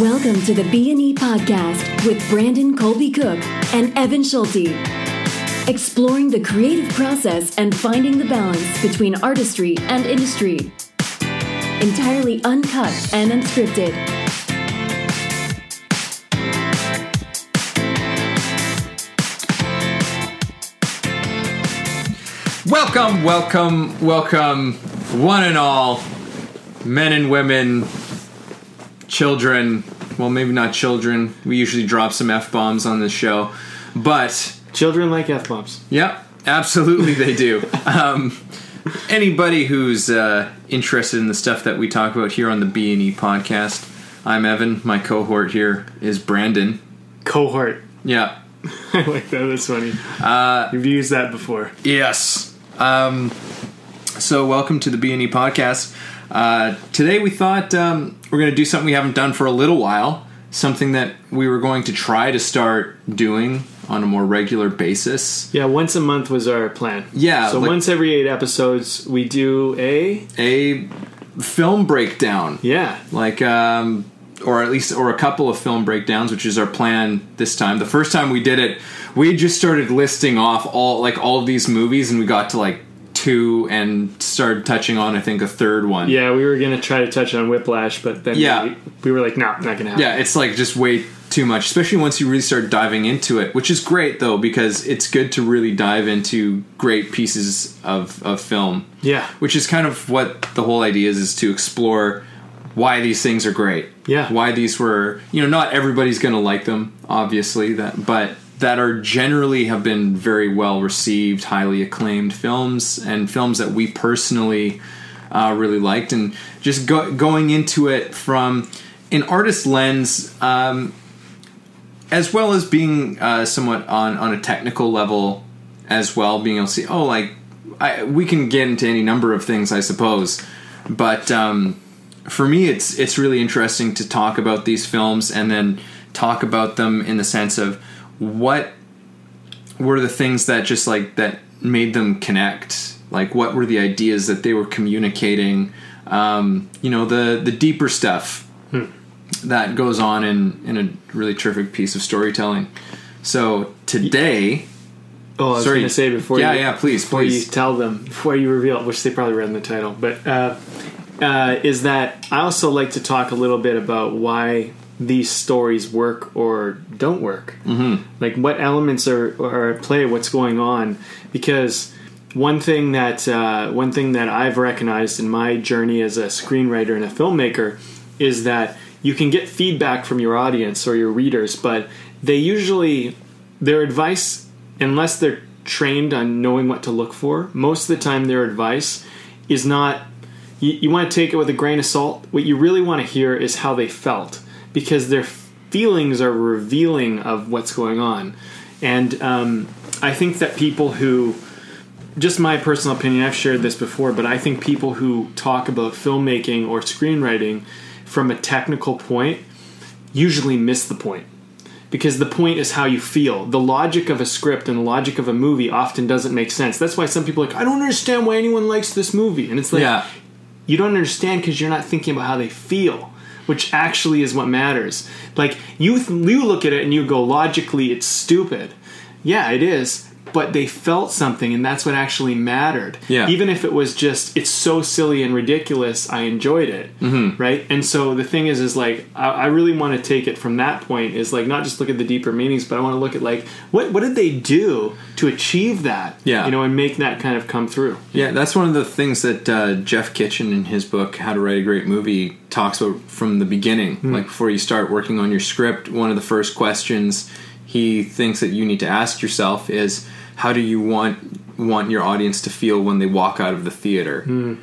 Welcome to the B&E podcast with Brandon Colby Cook and Evan Schulte. Exploring the creative process and finding the balance between artistry and industry. Entirely uncut and unscripted. Welcome, welcome, welcome, one and all, men and women, children. Well, maybe not children. We usually drop some f bombs on this show, but Children like f bombs. yep, absolutely they do. um, anybody who's uh, interested in the stuff that we talk about here on the B and E podcast, I'm Evan. My cohort here is Brandon. Cohort. Yeah, I like that. That's funny. Uh, You've used that before. Yes. Um, so, welcome to the B and E podcast. Uh, today, we thought um, we're going to do something we haven't done for a little while. Something that we were going to try to start doing on a more regular basis. Yeah, once a month was our plan. Yeah, So like- once every eight episodes, we do a A film breakdown, yeah. like, um, or at least, or a couple of film breakdowns, which is our plan this time. The first time we did it, we just started listing off all like all of these movies, and we got to like two and started touching on I think a third one. Yeah, we were gonna try to touch on Whiplash, but then Yeah. we, we were like, no, not gonna happen. Yeah, it's like just way too much, especially once you really start diving into it, which is great though because it's good to really dive into great pieces of, of film. Yeah. Which is kind of what the whole idea is is to explore why these things are great. Yeah. Why these were, you know, not everybody's going to like them, obviously, that but that are generally have been very well received, highly acclaimed films and films that we personally uh, really liked. And just go, going into it from an artist lens um, as well as being uh, somewhat on, on a technical level as well being able to see oh like I, we can get into any number of things i suppose. But um, for me it's it's really interesting to talk about these films and then talk about them in the sense of what were the things that just like that made them connect like what were the ideas that they were communicating um, you know the the deeper stuff that goes on in in a really terrific piece of storytelling so today Oh, I was Sorry. gonna say before Yeah, you, yeah, please, before please. you tell them before you reveal, which they probably read in the title, but uh, uh, is that I also like to talk a little bit about why these stories work or don't work. Mm-hmm. Like what elements are, are at play, what's going on, because one thing that uh, one thing that I've recognized in my journey as a screenwriter and a filmmaker is that you can get feedback from your audience or your readers, but they usually their advice, unless they're trained on knowing what to look for, most of the time their advice is not. You, you want to take it with a grain of salt. What you really want to hear is how they felt, because their feelings are revealing of what's going on. And um, I think that people who just my personal opinion, I've shared this before, but I think people who talk about filmmaking or screenwriting from a technical point usually miss the point. Because the point is how you feel. The logic of a script and the logic of a movie often doesn't make sense. That's why some people are like, I don't understand why anyone likes this movie. And it's like, yeah you don't understand because you're not thinking about how they feel which actually is what matters. Like you you look at it and you go logically it's stupid. Yeah it is but they felt something and that's what actually mattered Yeah. even if it was just it's so silly and ridiculous i enjoyed it mm-hmm. right and so the thing is is like I, I really want to take it from that point is like not just look at the deeper meanings but i want to look at like what what did they do to achieve that Yeah. you know and make that kind of come through Yeah, that's one of the things that uh, Jeff Kitchen in his book How to Write a Great Movie talks about from the beginning. Like before you start working on your script, one of the first questions he thinks that you need to ask yourself is how do you want want your audience to feel when they walk out of the theater? You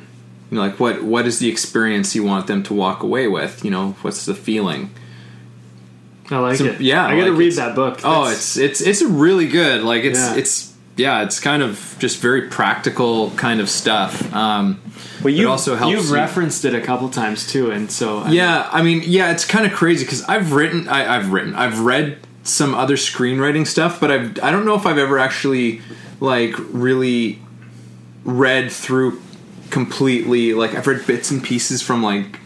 know, like what what is the experience you want them to walk away with? You know, what's the feeling? i like So, it yeah, i gotta like read that book Oh, it's it's it's really good. Like it's Yeah. it's yeah, it's kind of just very practical kind of stuff. Um, Well, you also helps You've you- referenced it a couple times too, and so I- Yeah, I mean, yeah, it's kind of crazy because I've written, I, I've written, I've read some other screenwriting stuff, but I've, I don't know if I've ever actually like really read through completely. Like I've read bits and pieces from like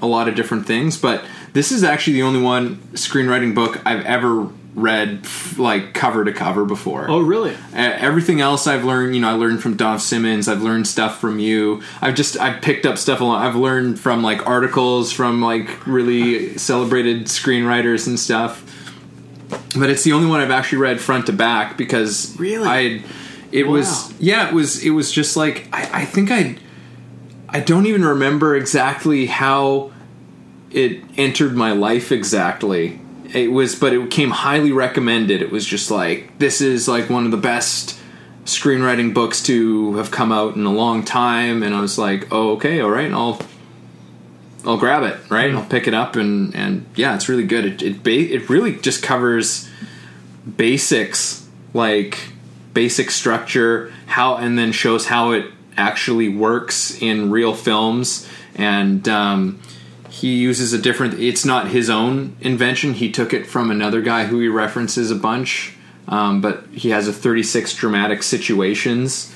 a lot of different things, but This is actually the only one screenwriting book I've ever read like cover to cover before. Oh, really? everything else I've learned, you know, I learned from Don Simmons. I've learned stuff from you. I've just I've picked up stuff a lot. I've learned from like articles from like really celebrated screenwriters and stuff. But it's the only one I've actually read front to back because Really? I it Wow. was yeah it was it was just like I, I think I I don't even remember exactly how it entered my life exactly. It was, but it came highly recommended. It was just like this is like one of the best screenwriting books to have come out in a long time, and I was like, oh okay, all right, I'll I'll grab it, right? I'll pick it up, and and yeah, it's really good. It it ba- it really just covers basics like basic structure, how, and then shows how it actually works in real films. And um, he uses a different. It's not his own invention. He took it from another guy who he references a bunch. Um, but he has a 36 dramatic situations,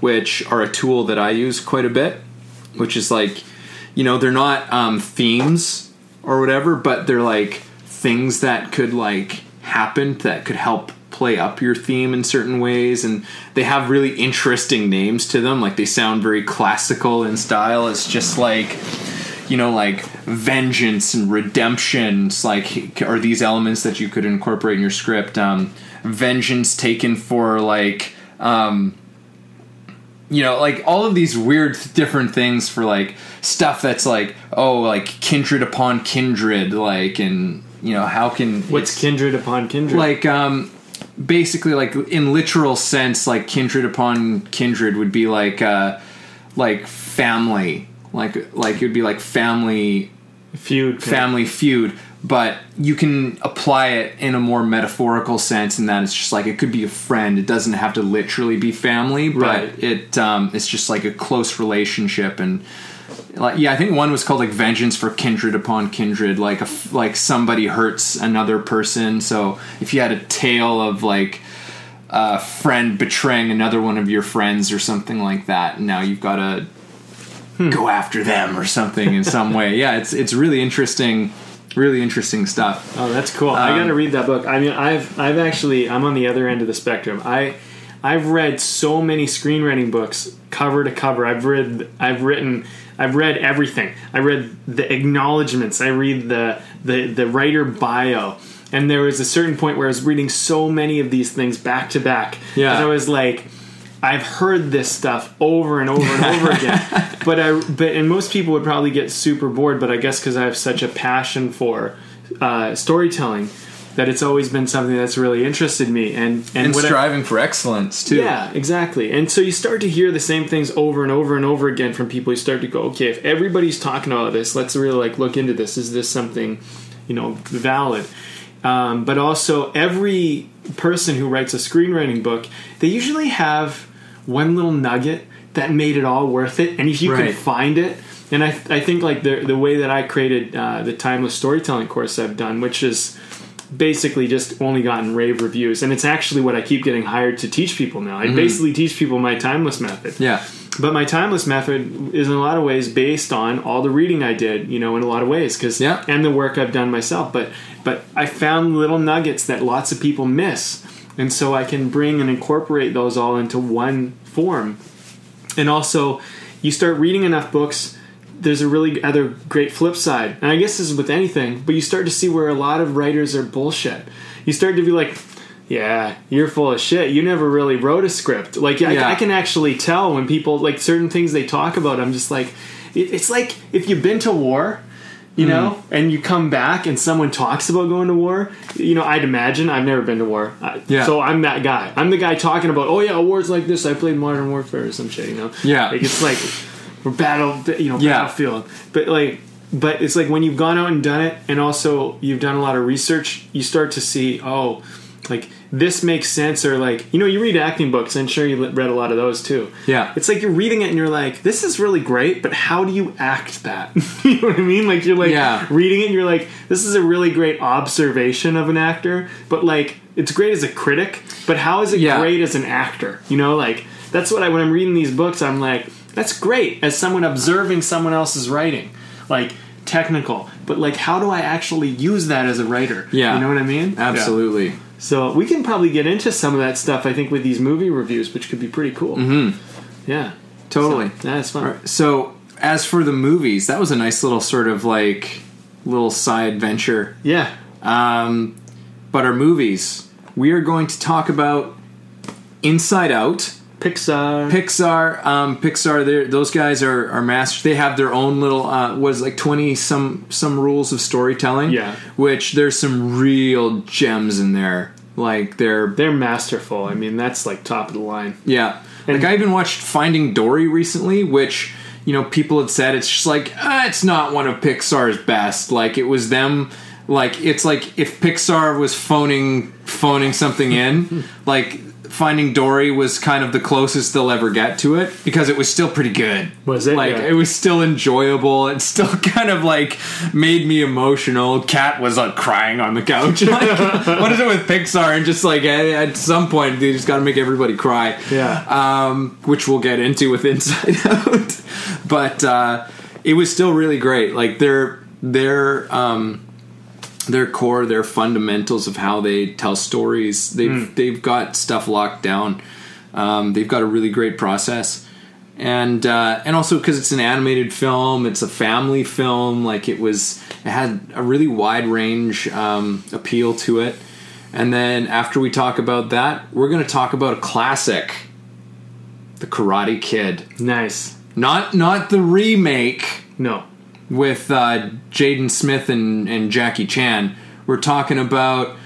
which are a tool that I use quite a bit. Which is like, you know, they're not um, themes or whatever, but they're like things that could like happen that could help play up your theme in certain ways and they have really interesting names to them. Like they sound very classical in style. It's just like you know like vengeance and redemption. It's like are these elements that you could incorporate in your script? Um vengeance taken for like um you know like all of these weird different things for like stuff that's like oh like kindred upon kindred like and you know how can What's kindred upon kindred? like um basically like in literal sense like kindred upon kindred would be like uh like family like like it would be like family feud. family feud but you can apply it in a more metaphorical sense and that it's just like it could be a friend. It doesn't have to literally be family but Right. it um it's just like a close relationship and like yeah i think one was called like vengeance for kindred upon kindred. Like a f like somebody hurts another person. So if you had a tale of like a friend betraying another one of your friends or something like that now you've got to go after them or something in some way. Yeah it's it's really interesting really interesting stuff Oh, that's cool. I Um, got to read that book. I mean, I've I've actually I'm on the other end of the spectrum. I I've read so many screenwriting books cover to cover. I've read I've written I've read everything. I read the acknowledgments. I read the the the writer bio. And there was a certain point where I was reading so many of these things back to back. Yeah. And I was like, I've heard this stuff over and over and over again. But I but and most people would probably get super bored. But I guess because I have such a passion for uh, storytelling, that it's always been something that's really interested me. And and, and what I- striving for excellence too yeah, exactly. And so you start to hear the same things over and over and over again from people. You start to go, okay, if everybody's talking about this, let's really like look into this. Is this something, you know, valid? Um, but also, every person who writes a screenwriting book, they usually have one little nugget that made it all worth it. And if you can find it, and I, I think like the the way that I created uh, the timeless storytelling course I've done, which is basically just only gotten rave reviews and it's actually what i keep getting hired to teach people now. I basically teach people my timeless method. Yeah. But my timeless method is in a lot of ways based on all the reading i did you know in a lot of ways because Yeah. and the work i've done myself. But but i found little nuggets that lots of people miss and so i can bring and incorporate those all into one form. And also you start reading enough books there's a really other great flip side. And i guess this is with anything but you start to see where a lot of writers are bullshit. You start to be like yeah you're full of shit. You never really wrote a script. Like I, I can actually tell when people like certain things they talk about i'm just like it, it's like if you've been to war you know, mm. and you come back and someone talks about going to war, you know, I'd imagine I've never been to war, I, Yeah. so I'm that guy. I'm the guy talking about, oh yeah, wars like this. I played Modern Warfare or some shit, you know. Yeah. like it's like we're battle, you know, Yeah. battlefield. But like, but it's like when you've gone out and done it, and also you've done a lot of research, you start to see, oh, like this makes sense, or like you know, you read acting books, and sure you read a lot of those too. Yeah. it's like you're reading it and you're like, this is really great, but how do you act that? you know what I mean? Like you're like Yeah. reading it and you're like, this is a really great observation of an actor, but like it's great as a critic, but how is it Yeah. great as an actor? You know, like that's what I when I'm reading these books, I'm like, that's great as someone observing someone else's writing. Like technical, but like, how do I actually use that as a writer? Yeah. you know what I mean? Yeah. So we can probably get into some of that stuff. I think with these movie reviews, which could be pretty cool. Mm-hmm. Yeah, Totally. So, that's fun. Right, So, as for the movies, that was a nice little sort of like little side venture. Yeah, Um, but our movies, we are going to talk about Inside Out. Pixar. Pixar, um, Pixar, those guys are, are masters. They have their own little, uh, was like twenty some some rules of storytelling. Yeah. which there's some real gems in there. Like they're They're masterful. I mean, that's like top of the line. yeah. And- like I even watched Finding Dory recently, which you know people had said it's just like ah, it's not one of Pixar's best. Like it was them. Like it's like if Pixar was phoning phoning something in, like Finding Dory was kind of the closest they'll ever get to it because it was still pretty good. Was it? Like Yeah. it was still enjoyable. It still kind of like made me emotional. Cat was like crying on the couch. Like, what is it with Pixar? And just like at, at some point they just got to make everybody cry. Yeah. Um, which we'll get into with Inside Out. but uh, it was still really great. Like their their um, their core, their fundamentals of how they tell stories. They've they've got stuff locked down. Um, they've got a really great process, and uh, and also because it's an animated film, it's a family film. Like it was, it had a really wide range um, appeal to it. And then after we talk about that, we're going to talk about a classic, The Karate Kid. Nice. Not not the remake No. With uh, Jaden Smith and, and Jackie Chan. We're talking about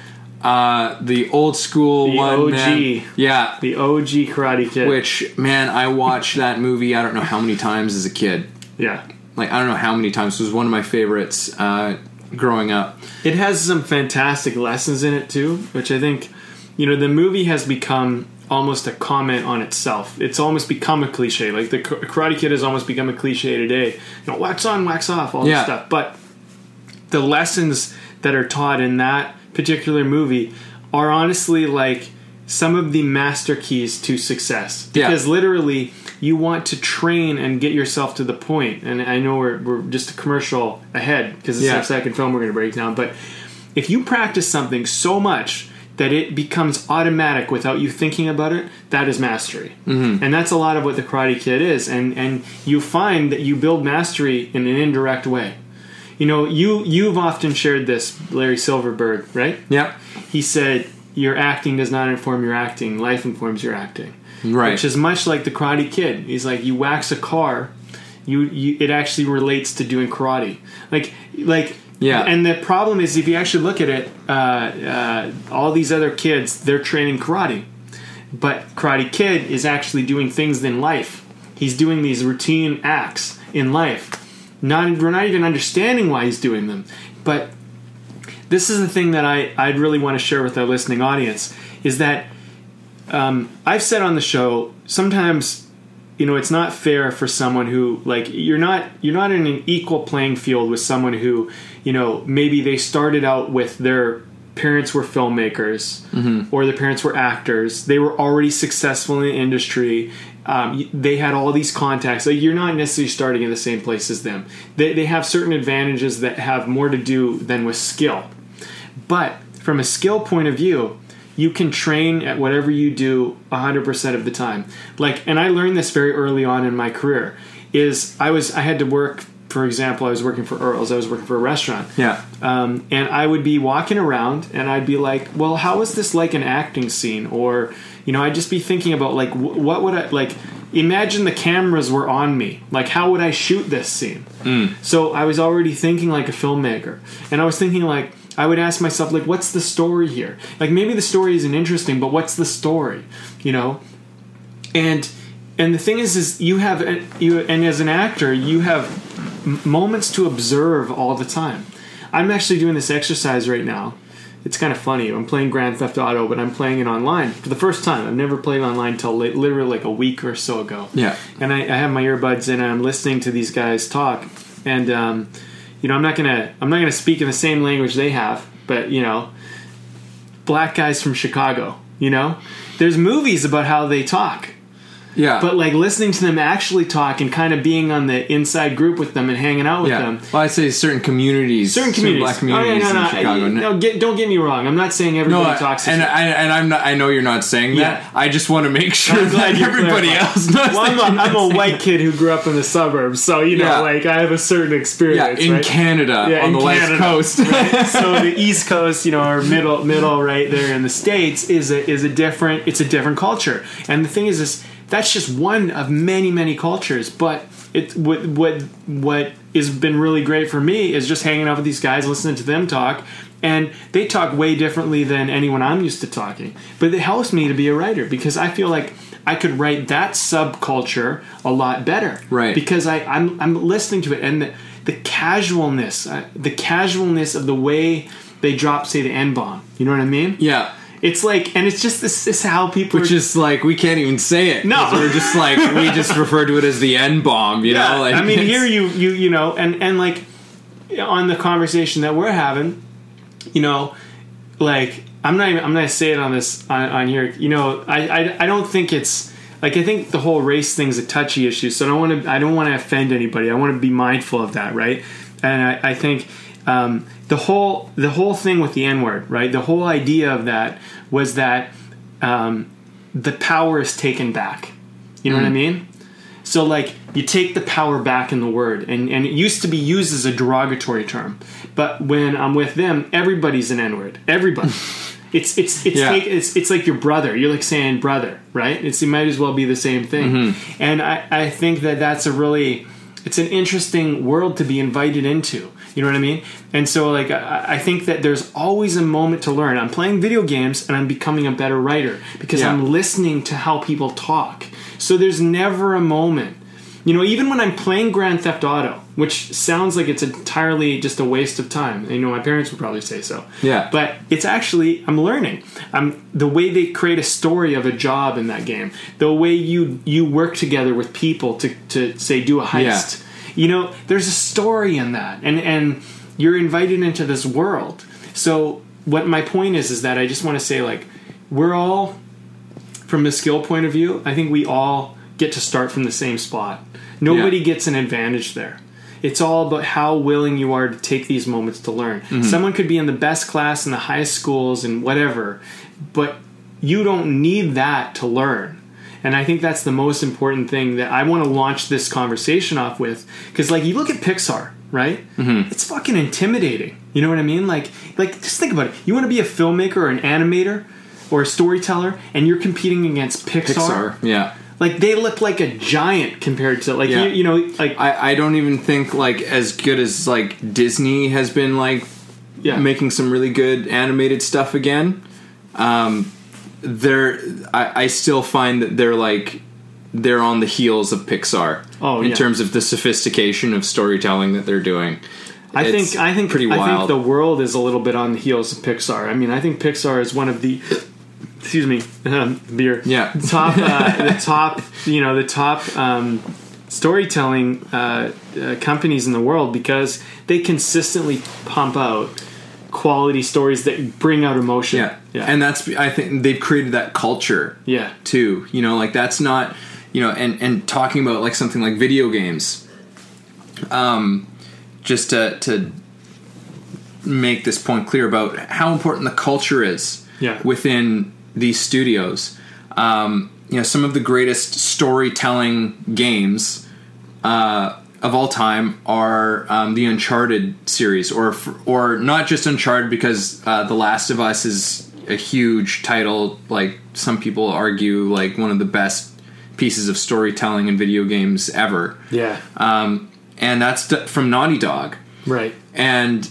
uh, the old school The one. OG. man. Yeah. The OG Karate Kid. Which man, I watched that movie. I don't know how many times as a kid. yeah. Like I don't know how many times. It was one of my favorites uh, growing up. It has some fantastic lessons in it too, which I think, you know, the movie has become almost a comment on itself. It's almost become a cliche. Like the Karate Kid has almost become a cliche today. You know, wax on, wax off, all Yeah. this stuff. But the lessons that are taught in that particular movie are honestly like some of the master keys to success. Yeah. Because literally, you want to train and get yourself to the point. And I know we're, we're just a commercial ahead because it's Yeah. our second film we're going to break down. But if you practice something so much that it becomes automatic without you thinking about it, that is mastery. Mm-hmm. And that's a lot of what the Karate Kid is. And and you find that you build mastery in an indirect way. You know, you you've often shared this, Larry Silverberg, right? Yep. He said, "Your acting does not inform your acting; life informs your acting." Right. Which is much like the Karate Kid. He's like, you wax a car, you, you it actually relates to doing karate. Like like Yeah. And the problem is, if you actually look at it, uh, uh, all these other kids they're training karate, but Karate Kid is actually doing things in life. He's doing these routine acts in life. Not we're not even understanding why he's doing them, but this is the thing that I, I'd really want to share with our listening audience is that um, I've said on the show sometimes you know it's not fair for someone who like you're not you're not in an equal playing field with someone who you know maybe they started out with their parents were filmmakers or their parents were actors. They were already successful in the industry. Um, they had all these contacts. Like you're not necessarily starting in the same place as them. They, they have certain advantages that have more to do than with skill. But from a skill point of view, you can train at whatever you do 100% of the time. Like and I learned this very early on in my career is I was I had to work for example, I was working for Earl's. I was working for a restaurant. Yeah. Um, and I would be walking around and I'd be like, well, how is this like an acting scene? Or, you know, I'd just be thinking about like, wh- what would I, like, imagine the cameras were on me. Like, how would I shoot this scene? So I was already thinking like a filmmaker. And I was thinking like, I would ask myself, like, what's the story here? Like, maybe the story isn't interesting, but what's the story? You know? and and the thing is is you have you and as an actor you have m- moments to observe all the time. I'm actually doing this exercise right now. It's kind of funny. I'm playing grand theft auto but i'm playing it online for the first time. I've never played online until li- literally like a week or so ago. Yeah. and I, I have my earbuds in and i'm listening to these guys talk. And um, you know i'm not gonna i'm not gonna speak in the same language they have but you know black guys from chicago you know? There's movies about how they talk Yeah. But like listening to them actually talk and kind of being on the inside group with them and hanging out with Yeah. them. Well, I'd say certain communities, Certain communities, black communities oh, yeah, no, no, in Chicago. I- no, get, don't get me wrong. I'm not saying No, everybody I- talks. and. I, and I'm not. I know you're not saying that. Yeah. I just want to make sure that everybody clarified. else knows. Well, I'm that a, I'm a white kid who grew up in the suburbs, so you know, like I have a certain experience. Yeah, in right? Canada Yeah, on the west coast. right? so the East Coast, you know, or middle, middle, right there in the states is a is a different. It's a different culture, and the thing is, is that's just one of many, many cultures. But it what what what has been really great for me is just hanging out with these guys, listening to them talk. And they talk way differently than anyone I'm used to talking. But it helps me to be a writer because I feel like I could write that subculture a lot better. Right. Because I, I'm, I'm listening to it and the, the casualness, uh, the casualness of the way they drop, say, the N bomb. You know what I mean? yeah. It's like, and it's just this, is how people Which are, is like we can't even say it. No, we're just like we just refer to it as the N bomb. You Yeah, know, like I mean, here you you you know, and and like on the conversation that we're having, you know, like I'm not even I'm not gonna say it on this on, on here. You know, I, I I don't think it's like I think the whole race thing's a touchy issue. So I don't want to I don't want to offend anybody. I want to be mindful of that, right? And I, I think um, the whole the whole thing with the N word, right? The whole idea of that was that um, the power is taken back. You know what I mean? So like you take the power back in the word, and and it used to be used as a derogatory term, but when I'm with them, everybody's an N word. Everybody. It's it's it's, Yeah. take, it's it's like your brother. You're like saying brother, right? It's it might as well be the same thing. And I I think that that's a really it's an interesting world to be invited into. You know what I mean? And so like I, I think that there's always a moment to learn. I'm playing video games and I'm becoming a better writer because Yeah. I'm listening to how people talk. So there's never a moment. You know, even when I'm playing Grand Theft Auto, which sounds like it's entirely just a waste of time. You know, my parents would probably say so. Yeah. But it's actually I'm learning. I'm the way they create a story of a job in that game, the way you you work together with people to to say do a heist. You know, there's a story in that, and and you're invited into this world. So what my point is is that I just want to say like we're all from a skill point of view, I think we all get to start from the same spot. Nobody Yeah. gets an advantage there. It's all about how willing you are to take these moments to learn. Mm-hmm. Someone could be in the best class in the highest schools and whatever, but you don't need that to learn. And I think that's the most important thing that I want to launch this conversation off with. Because, like, you look at Pixar, right? Mm-hmm. It's fucking intimidating. You know what I mean? Like, like just think about it. You want to be a filmmaker or an animator or a storyteller, and you're competing against Pixar. Yeah. like they look like a giant compared to like Yeah. you, you know like I, I don't even think like as good as like Disney has been like yeah making some really good animated stuff again. Um, they're I, I still find that they're like they're on the heels of Pixar Oh, in yeah. terms of the sophistication of storytelling that they're doing. I It's think I think pretty I wild. think the world is a little bit on the heels of Pixar. I mean, I think Pixar is one of the excuse me beer Yeah. top uh, the top you know the top um, storytelling uh, uh, companies in the world because they consistently pump out quality stories that bring out emotion. yeah. Yeah, and that's I think they've created that culture yeah, too. You know, like that's not you know, and and talking about like something like video games. Um, just to to make this point clear about how important the culture is Yeah. within these studios. Um, you know, some of the greatest storytelling games uh, of all time are um, the Uncharted series, or or not just Uncharted because uh, The Last of Us is a huge title. Like some people argue, like one of the best pieces of storytelling in video games ever. yeah, Um, and that's d- from Naughty Dog right. and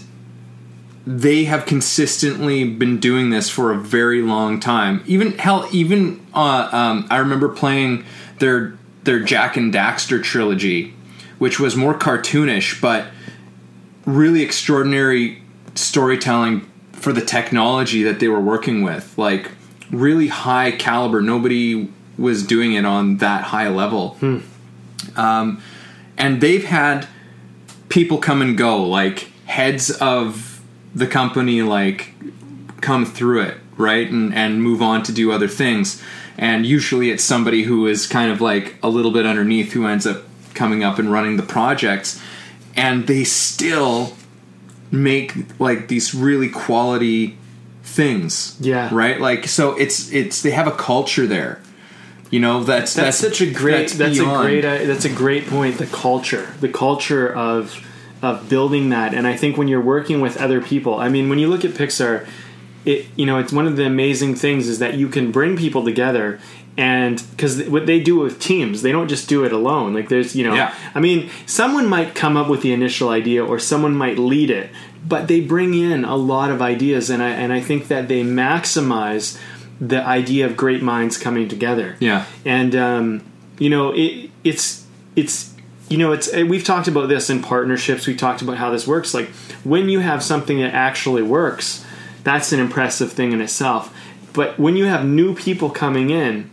they have consistently been doing this for a very long time. Even hell, even uh, um, I remember playing their their Jak and Daxter trilogy, which was more cartoonish but really extraordinary storytelling for the technology that they were working with. Like really high caliber. Nobody was doing it on that high level. Um, and they've had people come and go like heads of the company like come through it right? And and move on to do other things. And usually it's somebody who is kind of like a little bit underneath who ends up coming up and running the projects. And they still make like these really quality things. Yeah. Right? Like so it's it's they have a culture there. You know, that's That's, such a great. that's That's, a great. Uh, that's a great point. The culture, the culture of of building that, and I think when you're working with other people, I mean, when you look at Pixar, it you know it's one of the amazing things is that you can bring people together. And because what they do with teams, they don't just do it alone. Like there's, you know, Yeah. I mean, someone might come up with the initial idea, or someone might lead it, but they bring in a lot of ideas, and I and I think that they maximize the idea of great minds coming together Yeah. and um, you know it, it's it's you know it's we've talked about this in partnerships we talked about how this works like when you have something that actually works that's an impressive thing in itself but when you have new people coming in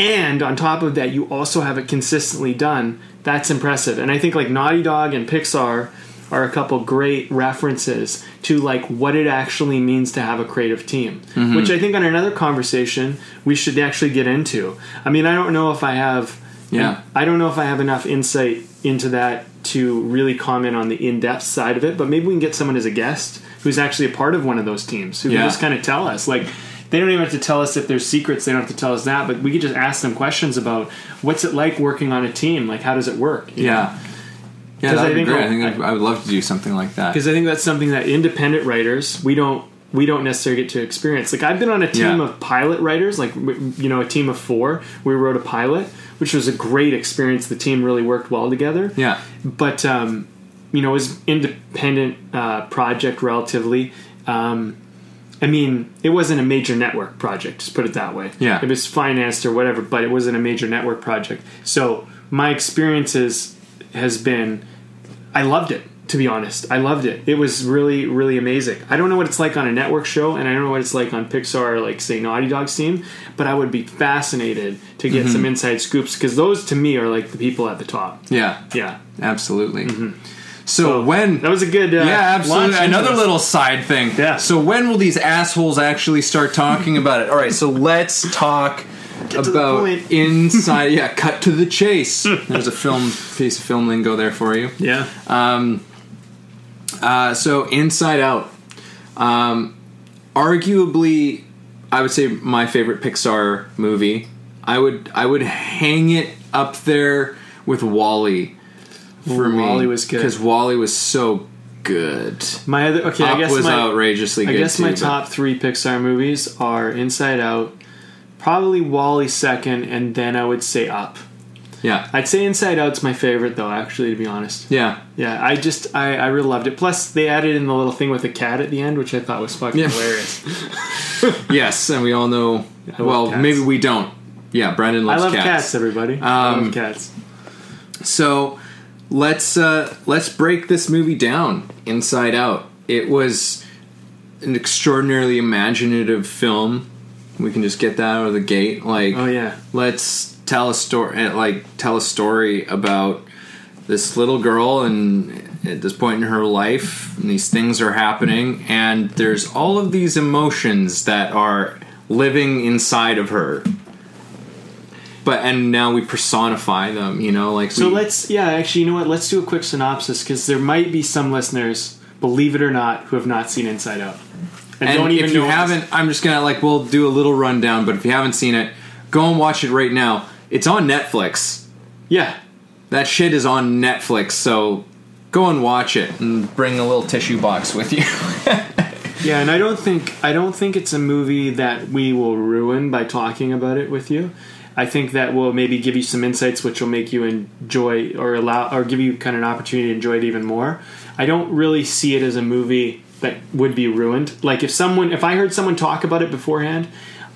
and on top of that you also have it consistently done. That's impressive. And i think like naughty dog and pixar are a couple great references to like what it actually means to have a creative team. Mm-hmm. Which i think on another conversation we should actually get into. I mean i don't know if i have Yeah. i don't know if i have enough insight into that to really comment on the in-depth side of it but maybe we can get someone as a guest who's actually a part of one of those teams who Yeah. can just kind of tell us like they don't even have to tell us if there's secrets they don't have to tell us that but we could just ask them questions about what's it like working on a team like how does it work yeah. know? Yeah. Yeah, 'Cause that I be think great. I think I'd- I would love to do something like that. because I think that's something that independent writers we don't we don't necessarily get to experience. Like I've been on a team Yeah. of pilot writers, like you know, a team of four. We wrote a pilot, which was a great experience. The team really worked well together. Yeah. but um, you know, it was independent uh, project relatively. Um, I mean, it wasn't a major network project. Just put it that way. Yeah. it was financed or whatever, but it wasn't a major network project. So my experiences has been, I loved it. To be honest, I loved it. It was really, really amazing. I don't know what it's like on a network show, and I don't know what it's like on Pixar, or like say Naughty Dog's team. But I would be fascinated to get Mm-hmm. some inside scoops because those, to me, are like the people at the top. Yeah. Yeah. Absolutely. So when That was a good. Uh, yeah, absolutely. Another little side thing. Yeah. So when will these assholes actually start talking about it? All right. So let's talk about inside. Yeah, cut to the chase. There's a film piece of film lingo there for you. Yeah. Um, Uh, so Inside Out, um, arguably, I would say my favorite Pixar movie. I would I would hang it up there with WALL-E for Ooh, me. WALL-E was good. because WALL-E was so good. My other okay, Up I guess was my outrageously I guess my too, but- top three Pixar movies are Inside Out, probably WALL-E second, and then I would say Up. Yeah, I'd say Inside Out's my favorite though, actually, to be honest. yeah, Yeah, I just I, I really loved it. Plus, they added in the little thing with the cat at the end, which I thought was fucking Yeah. hilarious. yes, and we all know. I Well, cats. maybe we don't. Yeah, Brendan loves cats. I love cats. cats. everybody. I Um, love cats. So let's uh, let's break this movie down inside out. It was an extraordinarily imaginative film. We can just get that out of the gate. Like, Oh yeah, let's tell a story. Like, tell a story about this little girl, and at this point in her life, and these things are happening, and there's all of these emotions that are living inside of her. But and now we personify them, you know, like So we- let's, yeah, actually, you know what? Let's do a quick synopsis because there might be some listeners, believe it or not, who have not seen Inside Out. And don't even if you haven't, I'm just gonna like we'll do a little rundown. But if you haven't seen it, go and watch it right now. It's on Netflix. yeah, That shit is on Netflix. So go and watch it and bring a little tissue box with you. yeah, and I don't think I don't think it's a movie that we will ruin by talking about it with you. I think that will maybe give you some insights which will make you enjoy or allow or give you kind of an opportunity to enjoy it even more. I don't really see it as a movie that would be ruined. Like if someone if I heard someone talk about it beforehand,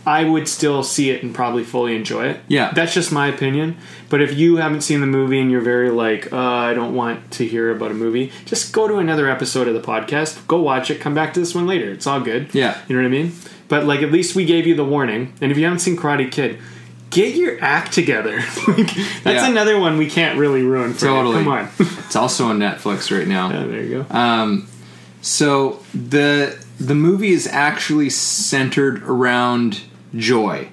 I would still see it and probably fully enjoy it. Yeah. That's just my opinion. But if you haven't seen the movie and you're very like, uh, I don't want to hear about a movie, just go to another episode of the podcast, go watch it, come back to this one later. It's all good. Yeah. You know what I mean? But like at least we gave you the warning. And if you haven't seen Karate Kid, get your act together. like, that's Yeah. another one we can't really ruin for you. Totally. Come on. it's also on Netflix right now. Yeah, there you go. Um, so the the movie is actually centered around joy.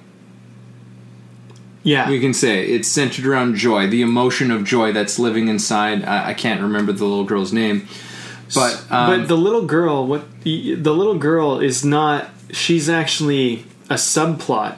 Yeah. We can say it's centered around joy, the emotion of joy that's living inside. I, I can't remember the little girl's name, but um, but the little girl, what the, the little girl is not. She's actually a subplot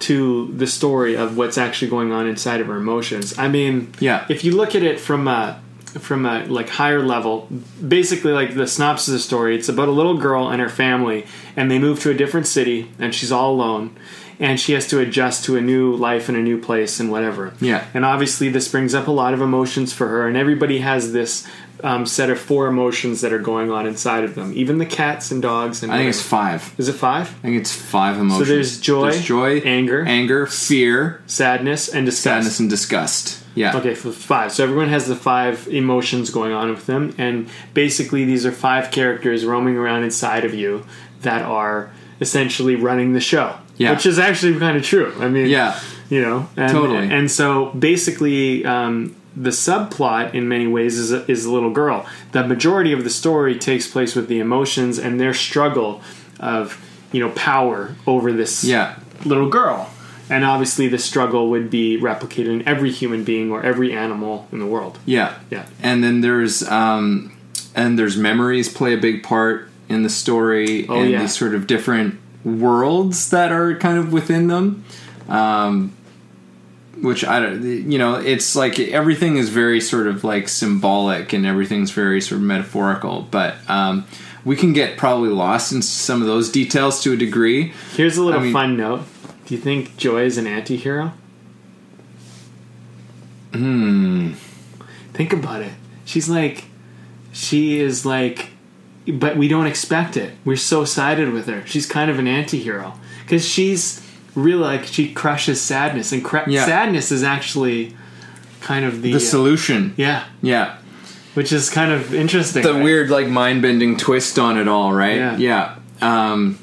to the story of what's actually going on inside of her emotions. I mean, Yeah. If you look at it from a from a like higher level, basically like the synopsis of the story, it's about a little girl and her family, and they move to a different city, and she's all alone. And she has to adjust to a new life in a new place and whatever. Yeah. And obviously, this brings up a lot of emotions for her, and everybody has this um, set of four emotions that are going on inside of them. Even the cats and dogs. And I think it's five. is it five? I think it's five emotions. So there's joy, There's joy, anger, anger, fear, Sadness and disgust. sadness, and disgust. Yeah. Okay, for five. So everyone has the five emotions going on with them, and basically these are five characters roaming around inside of you that are essentially running the show. Yeah. which is actually kind of true. I mean, Yeah. you know, and, Totally. And so basically, um, the subplot in many ways is is a little girl. The majority of the story takes place with the emotions and their struggle of you know power over this Yeah. little girl. And obviously, the struggle would be replicated in every human being or every animal in the world. Yeah. Yeah. And then there's um and there's memories play a big part in the story Oh, and yeah. these sort of different worlds that are kind of within them. Um which I don't you know, it's like everything is very sort of like symbolic and everything's very sort of metaphorical, but um we can get probably lost in some of those details to a degree. Here's a little I mean- fun note. Do you think Joy is an anti hero? Hmm. Think about it. She's like, she is like, but we don't expect it. We're so sided with her. She's kind of an anti hero. Because she's really like, she crushes sadness. And cra- Yeah. sadness is actually kind of the. The solution. yeah. Yeah. Which is kind of interesting. the right? weird like mind bending twist on it all, right? Yeah. Yeah. Um,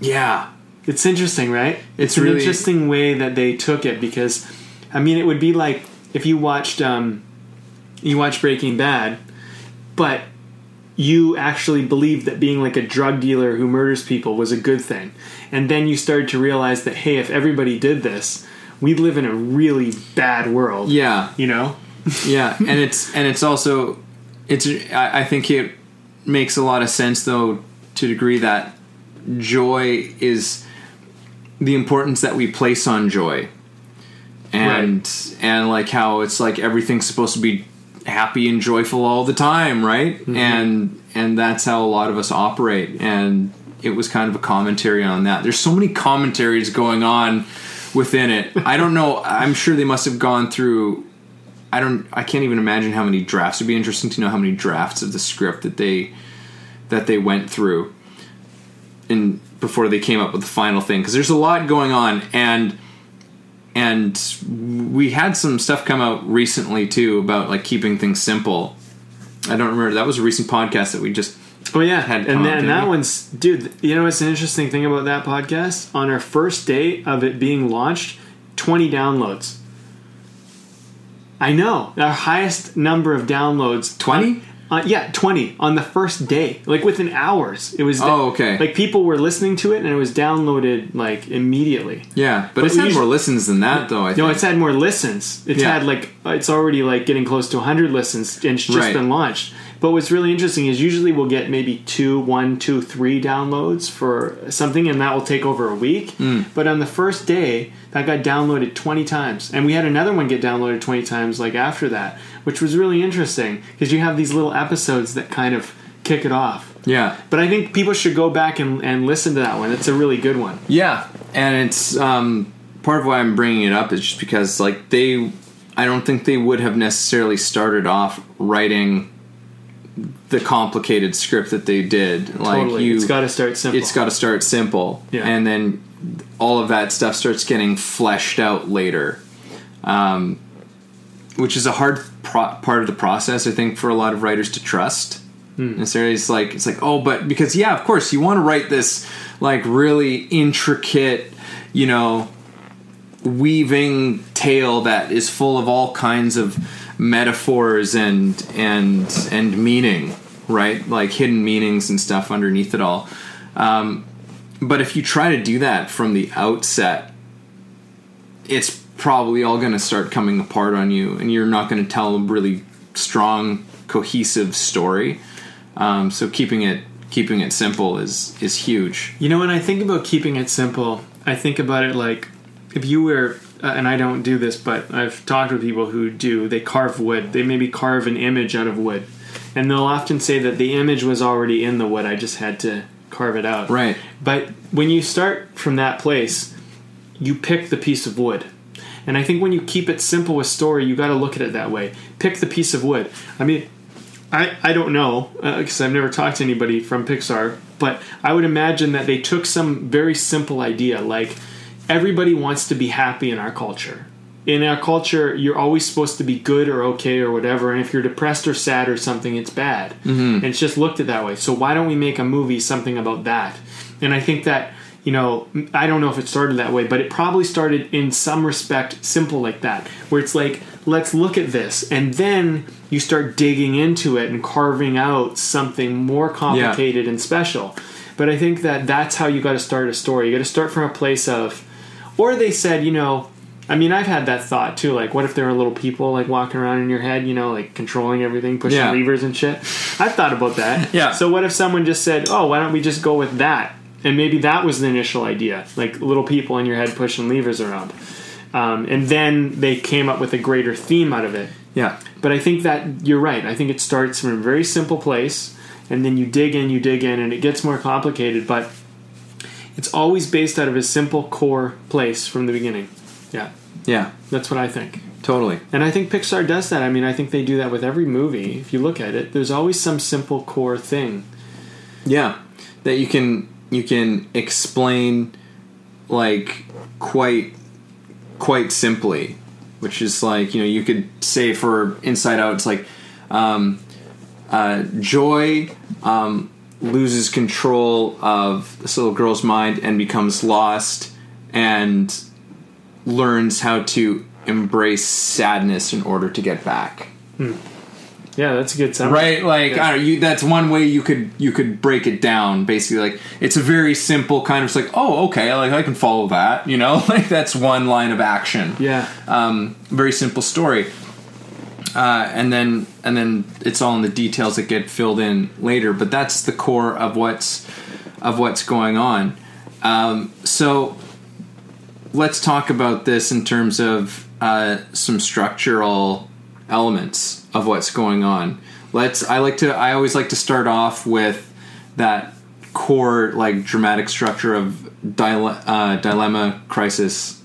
yeah. It's interesting, right? It's, It's an interesting way that they took it because, I mean, it would be like if you watched um, you watched Breaking Bad, but you actually believed that being like a drug dealer who murders people was a good thing, and then you started to realize that hey, if everybody did this, we'd live in a really bad world. Yeah. you know. Yeah. and it's and it's also it's I, I think it makes a lot of sense though to a degree that joy is the importance that we place on joy. And and like how it's like everything's supposed to be happy and joyful all the time, right? Mm-hmm. And and that's how a lot of us operate and it was kind of a commentary on that. There's so many commentaries going on within it. I don't know. I'm sure they must have gone through I don't I can't even imagine how many drafts. It'd be interesting to know how many drafts of the script that they that they went through and before they came up with the final thing because there's a lot going on and and we had some stuff come out recently too about like keeping things simple. I don't remember that was a recent podcast that we just Oh yeah, Had and then that one's dude. You know what's an interesting thing about that podcast? On our first day of it being launched, twenty downloads. I know our highest number of downloads. 20? Uh, yeah, twenty on the first day, like within hours. It was. Oh, okay. Like people were listening to it, and it was downloaded like immediately. yeah, but, But it's had more listens than that though. I think. No, it's had more listens. It's Yeah. had like it's already like getting close to 100 listens, and it's just Right. been launched. But what's really interesting is usually we'll get maybe two, one, two, three downloads for something, and that will take over a week. Hmm. But on the first day, that got downloaded 20 times, and we had another one get downloaded 20 times like after that, which was really interesting because you have these little episodes that kind of kick it off. yeah. But I think people should go back and, and listen to that one. It's a really good one. Yeah, and it's um, part of why I'm bringing it up is just because like they, I don't think they would have necessarily started off writing the complicated script that they did. Like totally, you, it's got to start simple. it's got to start simple, Yeah. and then all of that stuff starts getting fleshed out later, um, which is a hard pro- part of the process. I think for a lot of writers to trust. Necessarily, it's like it's like oh, but because yeah, of course you want to write this like really intricate, you know, weaving tale that is full of all kinds of metaphors and and and meaning right? Like hidden meanings and stuff underneath it all. Um, but if you try to do that from the outset, it's probably all going to start coming apart on you, and you're not going to tell a really strong, cohesive story. Um, so keeping it keeping it simple is is huge. You know, when I think about keeping it simple, I think about it like if you were, uh, and I don't do this, but I've talked with people who do. They carve wood. They maybe carve an image out of wood, and they'll often say that the image was already in the wood. I just had to carve it out. Right. But when you start from that place, you pick the piece of wood. And I think when you keep it simple with story, you got to look at it that way. Pick the piece of wood. I mean, I, I don't know because uh, I've never talked to anybody from Pixar, but I would imagine that they took some very simple idea like everybody wants to be happy in our culture. In our culture, you're always supposed to be good or okay or whatever, and if you're depressed or sad or something, it's bad. Mm-hmm. And it's just looked at that way. So why don't we make a movie something about that? And I think that you know, I don't know if it started that way, but it probably started in some respect simple like that, where it's like, let's look at this, and then you start digging into it and carving out something more complicated yeah. and special. But I think that that's how you got to start a story. You got to start from a place of, or they said, you know, I mean, I've had that thought too. Like, what if there were little people like walking around in your head, you know, like controlling everything, pushing yeah. levers and shit? I've thought about that. yeah. So what if someone just said, "Oh, why don't we just go with that?" And maybe that was the initial idea, like little people in your head pushing levers around. Um, and then they came up with a greater theme out of it. Yeah. But I think that you're right. I think it starts from a very simple place, and then you dig in, you dig in, and it gets more complicated. But it's always based out of a simple core place from the beginning. Yeah. Yeah. That's what I think. Totally. And I think Pixar does that. I mean, I think they do that with every movie. If you look at it, there's always some simple core thing. Yeah. That you can you can explain like quite quite simply which is like you know you could say for inside out it's like um, uh, joy um, loses control of this little girl's mind and becomes lost and learns how to embrace sadness in order to get back hmm. Yeah, that's a good sound. Right, like yeah. I don't know, you, that's one way you could you could break it down. Basically, like it's a very simple kind of like, oh, okay, like I can follow that. You know, like that's one line of action. Yeah, um, very simple story. Uh, and then and then it's all in the details that get filled in later. But that's the core of what's of what's going on. Um, so let's talk about this in terms of uh, some structural elements of what's going on. Let's. I like to. I always like to start off with that core like dramatic structure of dile- uh, dilemma, crisis,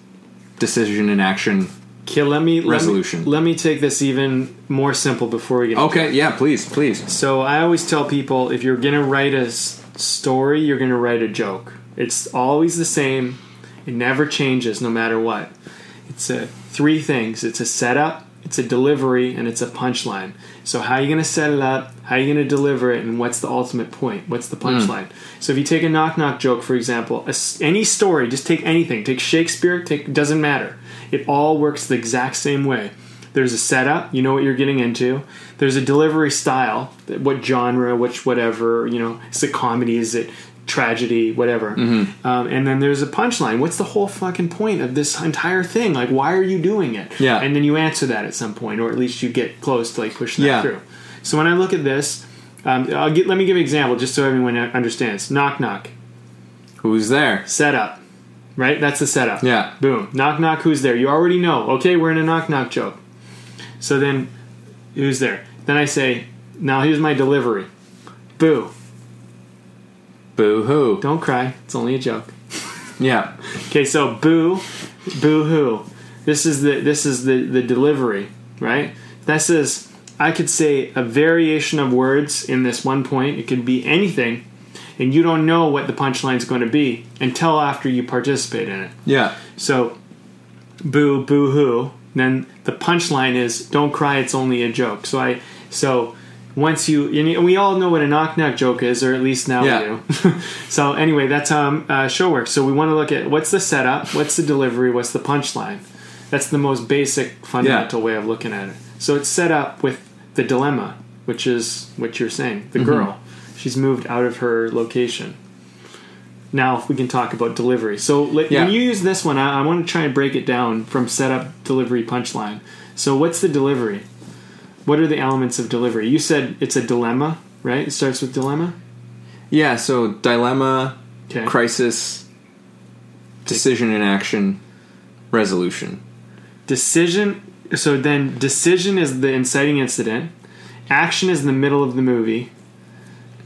decision, and action. Okay, let me resolution. Let me, let me take this even more simple before we get. Okay, yeah, please, please. So I always tell people if you're gonna write a story, you're gonna write a joke. It's always the same. It never changes, no matter what. It's a three things. It's a setup, it's a delivery and it's a punchline. So how are you going to set it up? How are you going to deliver it? And what's the ultimate point? What's the punchline? Mm. So if you take a knock knock joke, for example, a, any story, just take anything. Take Shakespeare. Take doesn't matter. It all works the exact same way. There's a setup. You know what you're getting into. There's a delivery style. What genre? Which whatever. You know, is it comedy? Is it tragedy, whatever. Mm-hmm. Um, and then there's a punchline. What's the whole fucking point of this entire thing? Like, why are you doing it? Yeah. And then you answer that at some point, or at least you get close to like pushing that yeah. through. So when I look at this, um, I'll get. Let me give an example, just so everyone understands. Knock knock. Who's there? Setup. Right. That's the setup. Yeah. Boom. Knock knock. Who's there? You already know. Okay, we're in a knock knock joke. So then, who's there? Then I say, now here's my delivery. Boo Boo hoo. Don't cry. It's only a joke. yeah. Okay, so boo, boo hoo. This is the this is the the delivery, right? This is I could say a variation of words in this one point. It could be anything, and you don't know what the punchline is going to be until after you participate in it. Yeah. So, boo, boo hoo. Then the punchline is, "Don't cry. It's only a joke." So I so once you and we all know what a knock knock joke is, or at least now yeah. we do. so anyway, that's how um, uh, show works. So we want to look at what's the setup, what's the delivery, what's the punchline. That's the most basic, fundamental yeah. way of looking at it. So it's set up with the dilemma. which is what you're saying. The Mm-hmm. girl, she's moved out of her location. Now, if we can talk about delivery. So, let, Yeah. when you use this one, I, I want to try and break it down from setup, delivery, punchline. So, what's the delivery? What are the elements of delivery? You said it's a dilemma, right? It starts with dilemma. Yeah, so dilemma, Okay. crisis, decision and action, resolution. Decision. So then, decision is the inciting incident. Action is the middle of the movie.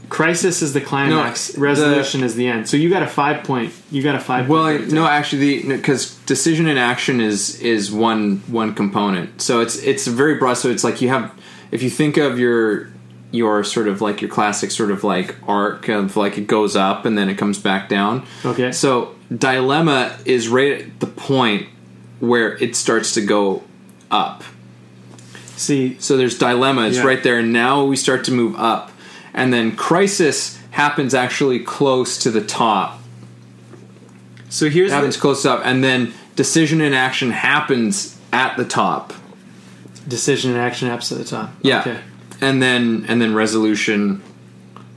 Crisis is the climax. No, resolution is the end. So you got a five point. You got a five. Well, I, no, actually, the because decision and action is is one one component. So it's it's very broad. So it's like you have if you think of your your sort of like your classic sort of like arc of like it goes up and then it comes back down. Okay. So dilemma is right at the point where it starts to go up. See, So there's dilemma. It's Yeah. right there. Now we start to move up, and then crisis happens actually close to the top. so here's It happens the close up, and then decision and action happens at the top. decision and action happens at the top. Yeah, Okay. and then and then resolution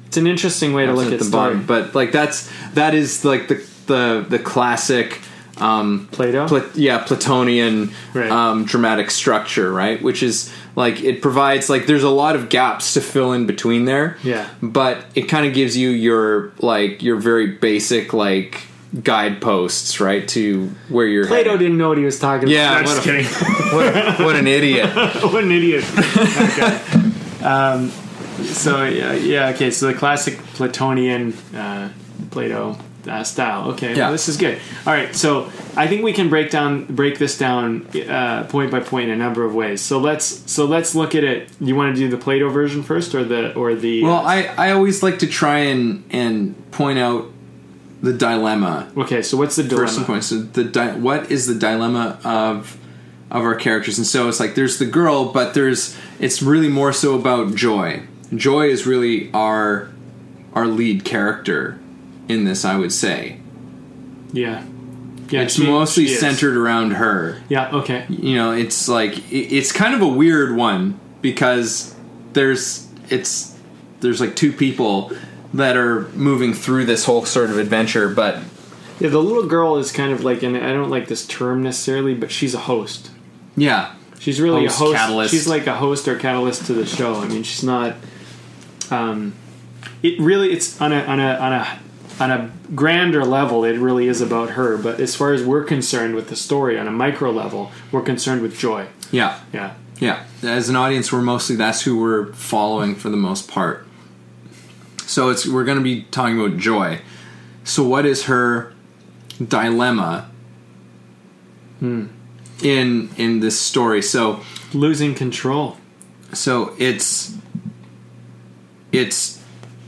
It's an interesting way to look at at the story. bottom. But like that's that is like the the the classic. Um, Plato. Pla- yeah, Platonian Right. um, dramatic structure, right? Which is like it provides like there's a lot of gaps to fill in between there. Yeah. but it kind of gives you your like your very basic like guideposts, right, to where you're. Plato headed. didn't know what he was talking Yeah, about. No, what just a- kidding. what, what an idiot! what an idiot. okay. Um, so yeah, yeah, okay. So the classic Platonian uh, Plato uh, style. Okay, Yeah. well, this is good. All right, so I think we can break down break this down uh, point by point in a number of ways. So let's so let's look at it. You want to do the Plato version first, or the or the? Well, I I always like to try and and point out the dilemma okay. So what's the dilemma? first and point. So the di- what is the dilemma of of our characters? And so it's like there's the girl, but there's it's really more so about Joy. Joy is really our our lead character in this. I would say Yeah. Yeah, it's she- mostly she centered around her. Yeah. Okay. You know, it's like it- it's kind of a weird one because there's it's there's like two people that are moving through this whole sort of adventure, but Yeah, the little girl is kind of like, and I don't like this term necessarily, but she's a host. yeah, She's really Host, a host. catalyst. She's like a host or catalyst to the show. I mean, she's not. Um, it really it's on a on a on a on a grander level. It really is about her. But as far as we're concerned with the story on a micro level, we're concerned with Joy. yeah. Yeah. Yeah, as an audience, we're mostly that's who we're following for the most part. So it's we're going to be talking about Joy. So what is her dilemma in in this story? So Losing control. so it's it's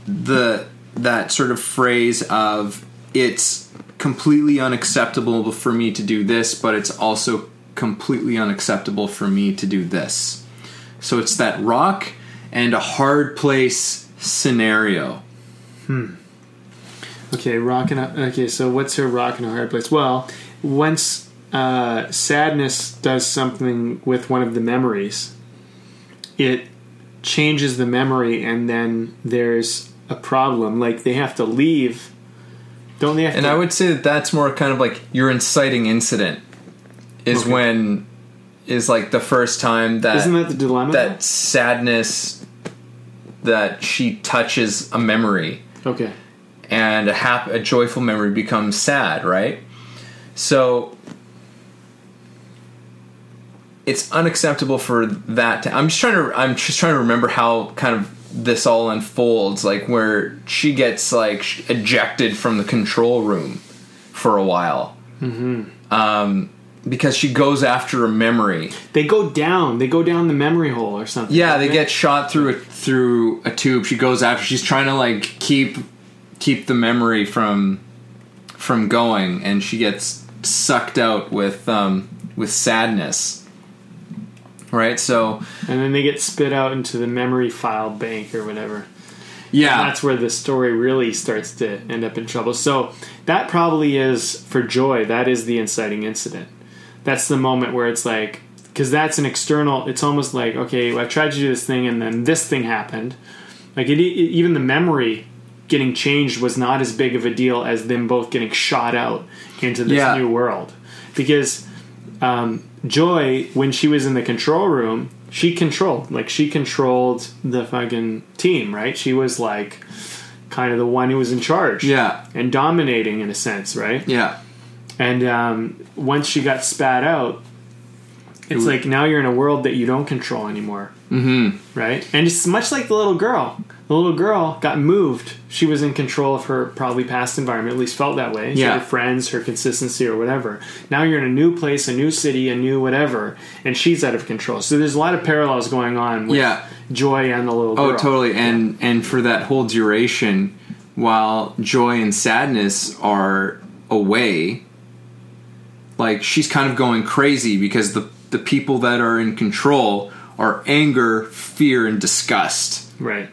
the that sort of phrase of it's completely unacceptable for me to do this, but it's also completely unacceptable for me to do this. So it's that rock and a hard place scenario. Hmm. Okay, rocking up. Okay, so what's her rock and a hard place? Well, once uh, sadness does something with one of the memories, it changes the memory, and then there's a problem. Like they have to leave. Don't they have to And to? I would say that that's more kind of like your inciting incident is Okay. when is like the first time that Isn't that the dilemma? that sadness that she touches a memory okay. and a hap- a joyful memory becomes sad, right? So it's unacceptable for that to I'm just trying to I'm just trying to remember how kind of this all unfolds like where she gets like ejected from the control room for a while. Mm-hmm. Um because she goes after a memory. They go down. They go down the memory hole or something. Yeah, they get shot through a through a tube. She goes after. She's trying to like keep keep the memory from from going, and she gets sucked out with um, with sadness. Right. So and then they get spit out into the memory file bank or whatever. yeah, that's where the story really starts to end up in trouble. So that probably is for Joy. That is the inciting incident. That's the moment where it's like, because that's an external. It's almost like okay, I tried to do this thing and then this thing happened. Like it, it, even the memory getting changed was not as big of a deal as them both getting shot out into this Yeah. new world because um, Joy, when she was in the control room, she controlled like she controlled the fucking team, right? She was like kind of the one who was in charge, Yeah. and dominating in a sense, right? Yeah. And um, once she got spat out, it's like now you're in a world that you don't control anymore. Mm-hmm. Right? And it's much like the little girl. The little girl got moved. She was in control of her probably past environment, at least felt that way. She Yeah. her friends, her consistency, or whatever. Now you're in a new place, a new city, a new whatever, and she's out of control. So there's a lot of parallels going on with Yeah. Joy and the little oh, girl. Oh, totally. And and for that whole duration, while joy and sadness are away, like she's kind of going crazy because the the people that are in control are anger, fear, and disgust Right.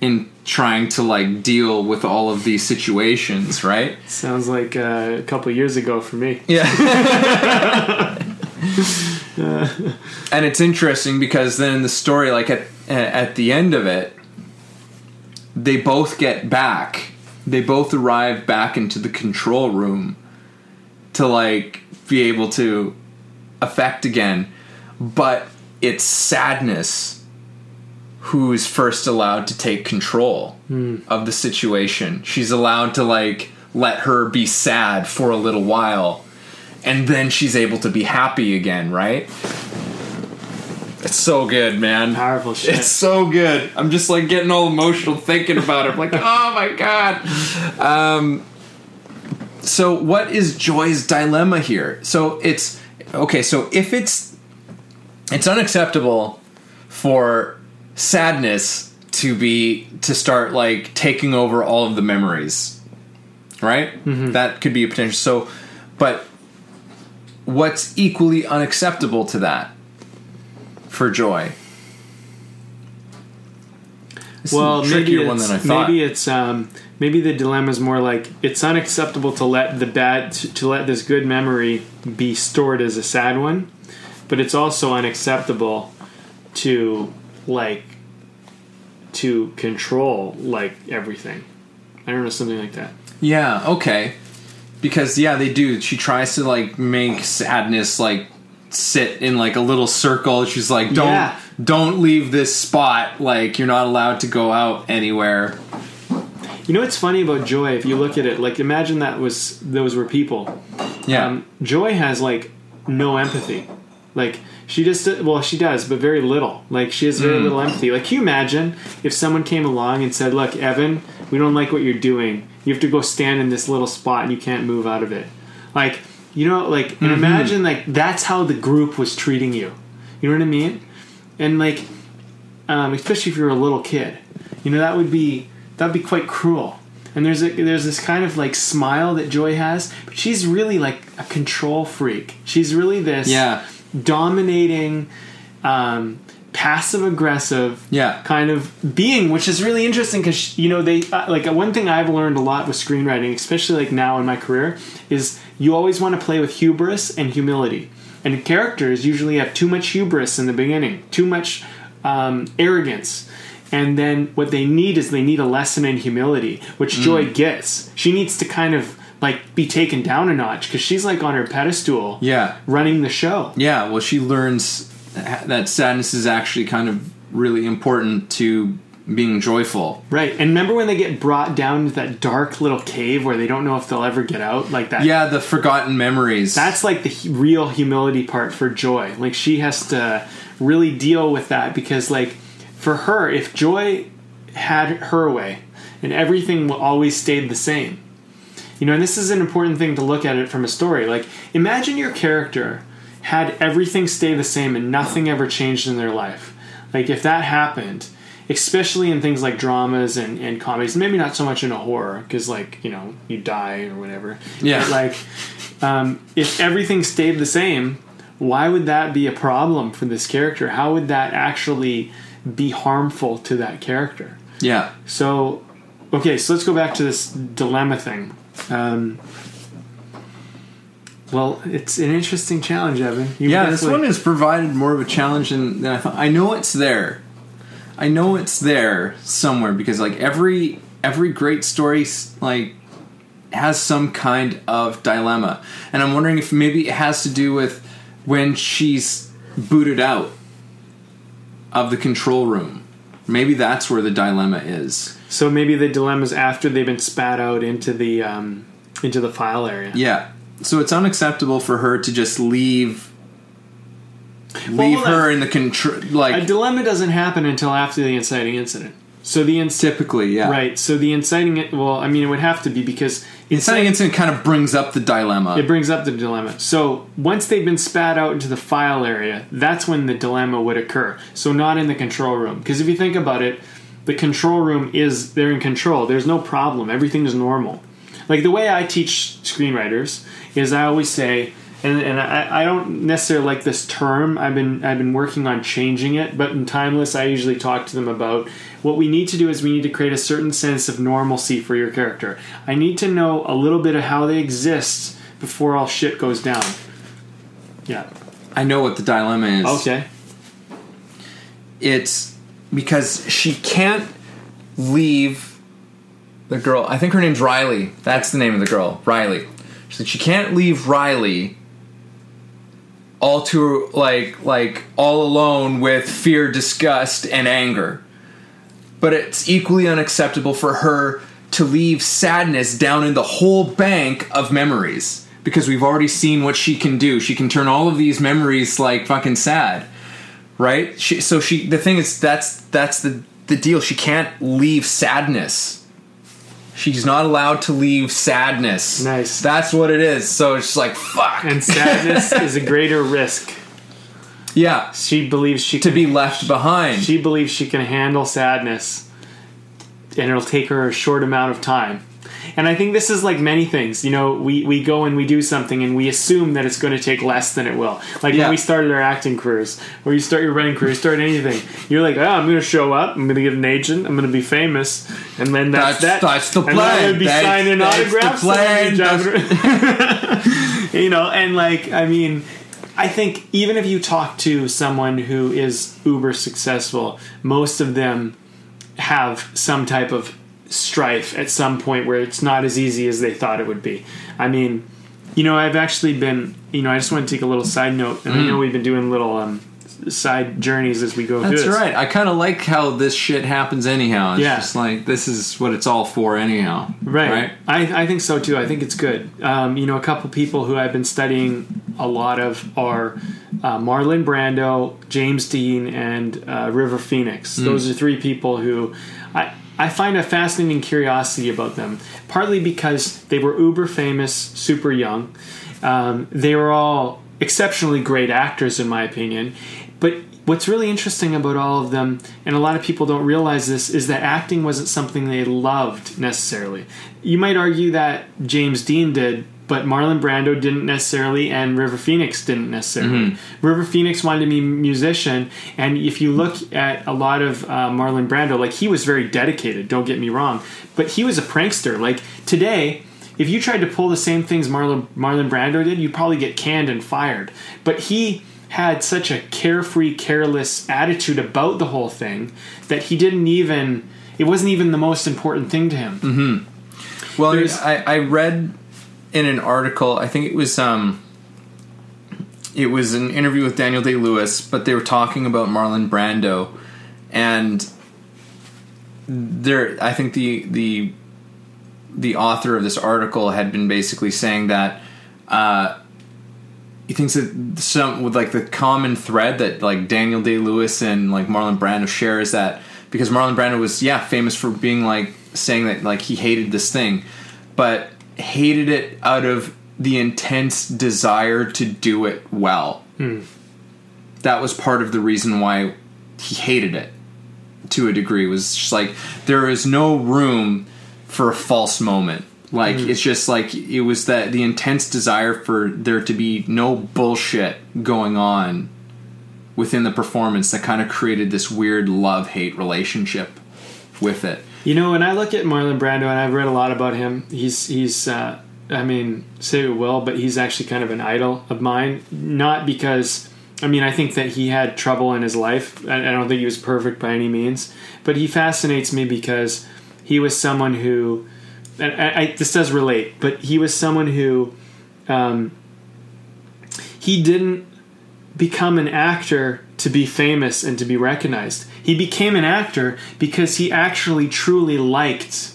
In trying to like deal with all of these situations, right? Sounds like uh, a couple years ago for me. Yeah. and it's interesting because then in the story, like at at the end of it, they both get back. They both arrive back into the control room to like be able to affect again, but it's sadness who's first allowed to take control of the situation. She's allowed to like let her be sad for a little while and then she's able to be happy again, right? It's so good, man. Powerful shit. It's so good. I'm just like getting all emotional thinking about it. I'm like, oh my god. Um, so what is Joy's dilemma here? So it's okay. So if it's it's unacceptable for sadness to be to start like taking over all of the memories, right? That could be a potential. So, but what's equally unacceptable to that for Joy? This is well, maybe it's, one than I thought. maybe it's um, maybe the dilemma is more like it's unacceptable to let the bad to, to let this good memory be stored as a sad one, but it's also unacceptable to like to control like everything. I don't know something like that. Yeah, okay. Because yeah, they do. She tries to like make sadness like sit in like a little circle. She's like, "Don't Yeah. don't leave this spot. Like you're not allowed to go out anywhere." You know what's funny about Joy? If you look at it, like imagine that was those were people. Yeah. Um, Joy has like no empathy. Like she just well she does, but very little. Like she has very Hmm. little empathy. Like can you imagine if someone came along and said, "Look, Evan, we don't like what you're doing. You have to go stand in this little spot and you can't move out of it." Like you know, like Mm-hmm. and imagine like that's how the group was treating you. You know what I mean? And like, um, especially if you're a little kid, you know that would be that'd be quite cruel. And there's a there's this kind of like smile that Joy has, but she's really like a control freak. She's really this Yeah. Dominating, um, passive aggressive Yeah. kind of being, which is really interesting because you know they uh, like one thing I've learned a lot with screenwriting, especially like now in my career, is you always want to play with hubris and humility. And characters usually have too much hubris in the beginning, too much um, arrogance. And then what they need is they need a lesson in humility, which Joy gets. She needs to kind of like be taken down a notch because she's like on her pedestal, Yeah. running the show. Yeah, well, she learns uh, that sadness is actually kind of really important to being joyful. Right. And remember when they get brought down to that dark little cave where they don't know if they'll ever get out? Like that. Yeah, the forgotten memories. That's like the real humility part for Joy. Like she has to really deal with that because, like, for her, if Joy had her way and everything always stayed the same, you know, and this is an important thing to look at it from a story. Like, imagine your character had everything stay the same and nothing ever changed in their life. Like, if that happened, especially in things like dramas and, and comedies, maybe not so much in a horror, because, like, you know, you die or whatever. Yeah. But, like, um, if everything stayed the same, why would that be a problem for this character? How would that actually be harmful to that character? yeah. So, okay, so let's go back to this dilemma thing. Um, Well, it's an interesting challenge, Evan. You yeah, this one has provided more of a challenge than, than I thought. I know it's there. I know it's there somewhere because like every every great story like has some kind of dilemma, and I'm wondering if maybe it has to do with when she's booted out of the control room. Maybe that's where the dilemma is. So maybe the dilemma's after they've been spat out into the um, into the file area. Yeah. So it's unacceptable for her to just leave leave Well, her in the control like A dilemma doesn't happen until after the inciting incident. So the inc- typically, yeah. right. So the inciting it. Well, I mean, it would have to be because Inciting incident kind of brings up the dilemma. It brings up the dilemma. So once they've been spat out into the file area, that's when the dilemma would occur. So not in the control room. Because if you think about it, the control room is they're in control. There's no problem. Everything is normal. Like the way I teach screenwriters is I always say, and, and I, I don't necessarily like this term. I've been I've been working on changing it, but in Timeless, I usually talk to them about what we need to do is we need to create a certain sense of normalcy for your character. I need to know a little bit of how they exist before all shit goes down. Yeah. I know what the dilemma is. Okay. It's because she can't leave the girl. I think her name's Riley. That's the name of the girl, Riley. She said she can't leave Riley all to like like all alone with fear, disgust, and anger. But it's equally unacceptable for her to leave sadness down in the whole bank of memories because we've already seen what she can do. She can turn all of these memories like fucking sad right? She, so she the thing is that's that's the the deal. She can't leave sadness. She's not allowed to leave sadness. Nice. That's what it is. So it's like fuck. And sadness is a greater risk. yeah, She believes she to can, be left behind. she believes she can handle sadness and it'll take her a short amount of time. And I think this is like many things. You know, we, we go and we do something and we assume that it's going to take less than it will. Like Yeah. when we started our acting careers, or you start your writing career, you start anything. You're like, oh, I'm going to show up, I'm going to get an agent, I'm going to be famous, and then that's, That's- that. that's the And then I'm be That's- signing that's the autographs. plan. and I'm gonna be driving- you know, and like, I mean, I think even if you talk to someone who is uber successful, most of them have some type of strife at some point where it's not as easy as they thought it would be. I mean, you know, I've actually been, you know, I just want to take a little side note, and I know we've been doing little um, side journeys as we go through That's right. I kind of like how this shit happens anyhow. It's Yeah. just like this is what it's all for anyhow. Right. Right. I, I think so too. I think it's good. Um, you know, a couple people who I've been studying a lot of are uh, Marlon Brando, James Dean, and uh, River Phoenix. Those are three people who I. I find a fascinating curiosity about them, partly because they were uber famous, super young. Um, they were all exceptionally great actors, in my opinion. But what's really interesting about all of them, and a lot of people don't realize this, is that acting wasn't something they loved necessarily. You might argue that James Dean did, but Marlon Brando didn't necessarily, and River Phoenix didn't necessarily. River Phoenix wanted to be a musician, and if you look at a lot of uh, Marlon Brando, like he was very dedicated. Don't get me wrong, but he was a prankster. Like today, if you tried to pull the same things Marlon Marlon Brando did, you'd probably get canned and fired. But he had such a carefree, careless attitude about the whole thing that he didn't even. It wasn't even the most important thing to him. Well, There's- I, I read in an article. I think it was um, it was an interview with Daniel Day Lewis, but they were talking about Marlon Brando, and there. I think the the the author of this article had been basically saying that. Uh, he thinks that some with like the common thread that like Daniel Day Lewis and like Marlon Brando share is that because Marlon Brando was yeah famous for being like saying that like he hated this thing, but hated it out of the intense desire to do it well. Hmm. That was part of the reason why he hated it to a degree. Was just like there is no room for a false moment. Like hmm. it's just like it was that the intense desire for there to be no bullshit going on within the performance that kind of created this weird love hate relationship with it. You know, when I look at Marlon Brando, and I've read a lot about him, he's he's uh, I mean, say it well, but he's actually kind of an idol of mine. Not because, I mean, I think that he had trouble in his life. I, I don't think he was perfect by any means, but he fascinates me because he was someone who, I, I, this does relate, but he was someone who, um, he didn't become an actor to be famous and to be recognized. He became an actor because he actually truly liked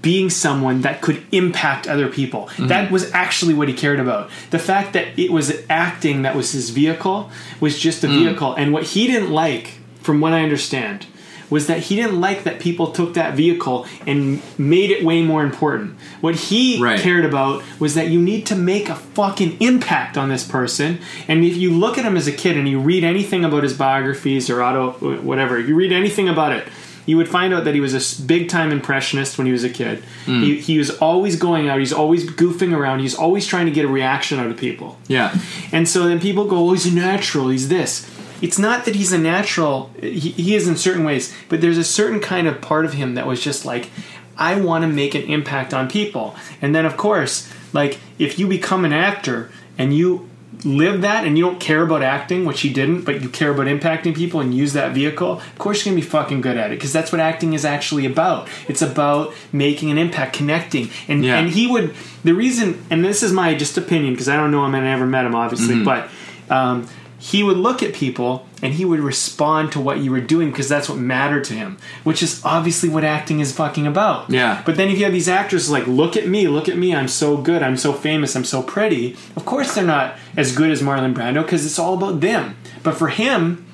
being someone that could impact other people. Mm-hmm. That was actually what he cared about. The fact that it was acting that was his vehicle was just a mm. vehicle. And what he didn't like, from what I understand, was that he didn't like that people took that vehicle and made it way more important. What he right. cared about was that you need to make a fucking impact on this person. And if you look at him as a kid and you read anything about his biographies or auto whatever, if you read anything about it, you would find out that he was a big time impressionist when he was a kid. Mm. He, he was always going out, he's always goofing around, he's always trying to get a reaction out of people. Yeah. And so then people go, oh, he's a natural, he's this it's not that he's a natural he, he is in certain ways but there's a certain kind of part of him that was just like i want to make an impact on people and then of course like if you become an actor and you live that and you don't care about acting which he didn't but you care about impacting people and use that vehicle of course you're going to be fucking good at it because that's what acting is actually about it's about making an impact connecting and yeah. and he would the reason and this is my just opinion because i don't know him and i never met him obviously mm-hmm. but um, he would look at people and he would respond to what you were doing because that's what mattered to him, which is obviously what acting is fucking about. Yeah. But then if you have these actors like, look at me, look at me, I'm so good, I'm so famous, I'm so pretty. Of course they're not as good as Marlon Brando because it's all about them. But for him,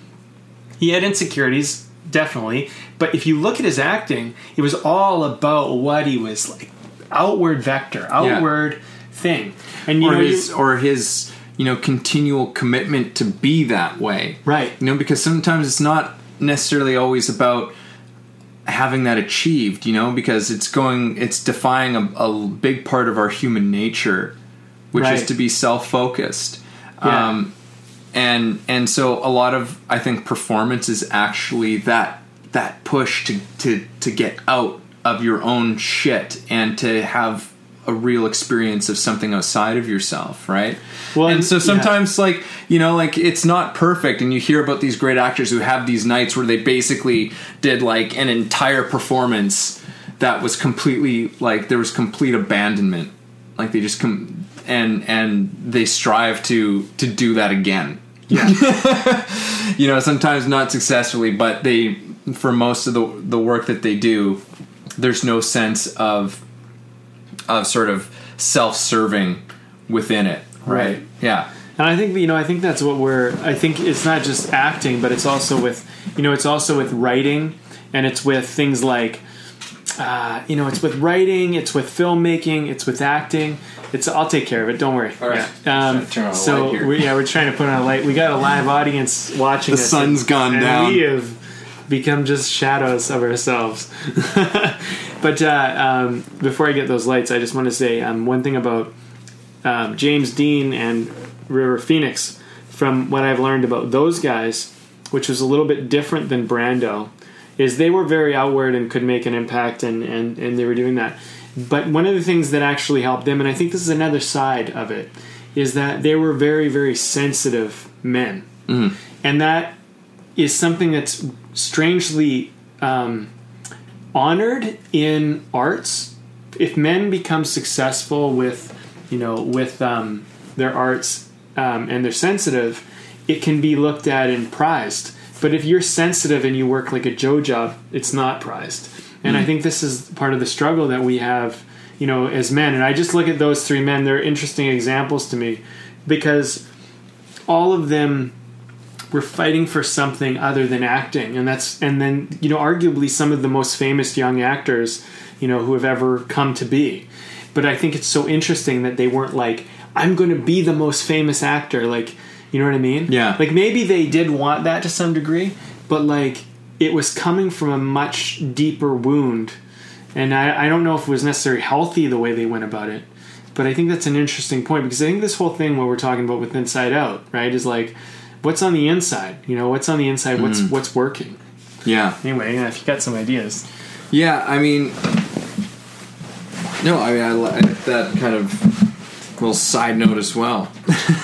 he had insecurities, definitely. But if you look at his acting, it was all about what he was like, outward vector, outward yeah. thing, and you or know, his, you, or his you know continual commitment to be that way right you know because sometimes it's not necessarily always about having that achieved you know because it's going it's defying a, a big part of our human nature which right. is to be self-focused yeah. um, and and so a lot of i think performance is actually that that push to to to get out of your own shit and to have a real experience of something outside of yourself, right? Well, and so sometimes, yeah. like you know, like it's not perfect, and you hear about these great actors who have these nights where they basically did like an entire performance that was completely like there was complete abandonment, like they just come and and they strive to to do that again. Yeah, you know, sometimes not successfully, but they for most of the the work that they do, there's no sense of of sort of self-serving within it, right? right? Yeah. And I think you know, I think that's what we're. I think it's not just acting, but it's also with, you know, it's also with writing, and it's with things like, uh, you know, it's with writing, it's with filmmaking, it's with acting. It's. I'll take care of it. Don't worry. All right. Yeah. Um, so we, yeah, we're trying to put on a light. We got a live audience watching. The sun's and, gone and down. We have become just shadows of ourselves. But uh, um, before I get those lights, I just want to say um, one thing about um, James Dean and River Phoenix. From what I've learned about those guys, which was a little bit different than Brando, is they were very outward and could make an impact, and, and, and they were doing that. But one of the things that actually helped them, and I think this is another side of it, is that they were very, very sensitive men. Mm. And that is something that's strangely um, honored in arts. If men become successful with, you know, with um, their arts um, and they're sensitive, it can be looked at and prized. But if you're sensitive and you work like a Joe job, it's not prized. And mm-hmm. I think this is part of the struggle that we have, you know, as men. And I just look at those three men; they're interesting examples to me because all of them we're fighting for something other than acting. And that's and then you know arguably some of the most famous young actors you know who have ever come to be. But i think it's so interesting that they weren't like i'm going to be the most famous actor like you know what i mean? Yeah. Like maybe they did want that to some degree but like it was coming from a much deeper wound. And I, I don't know if it was necessarily healthy the way they went about it but i think that's an interesting point because i think this whole thing what we're talking about with inside out right is like what's on the inside? You know, what's on the inside? What's mm. what's working? Yeah. Anyway, yeah, if you got some ideas. Yeah, I mean, No, I mean I, li- that kind of little side note as well,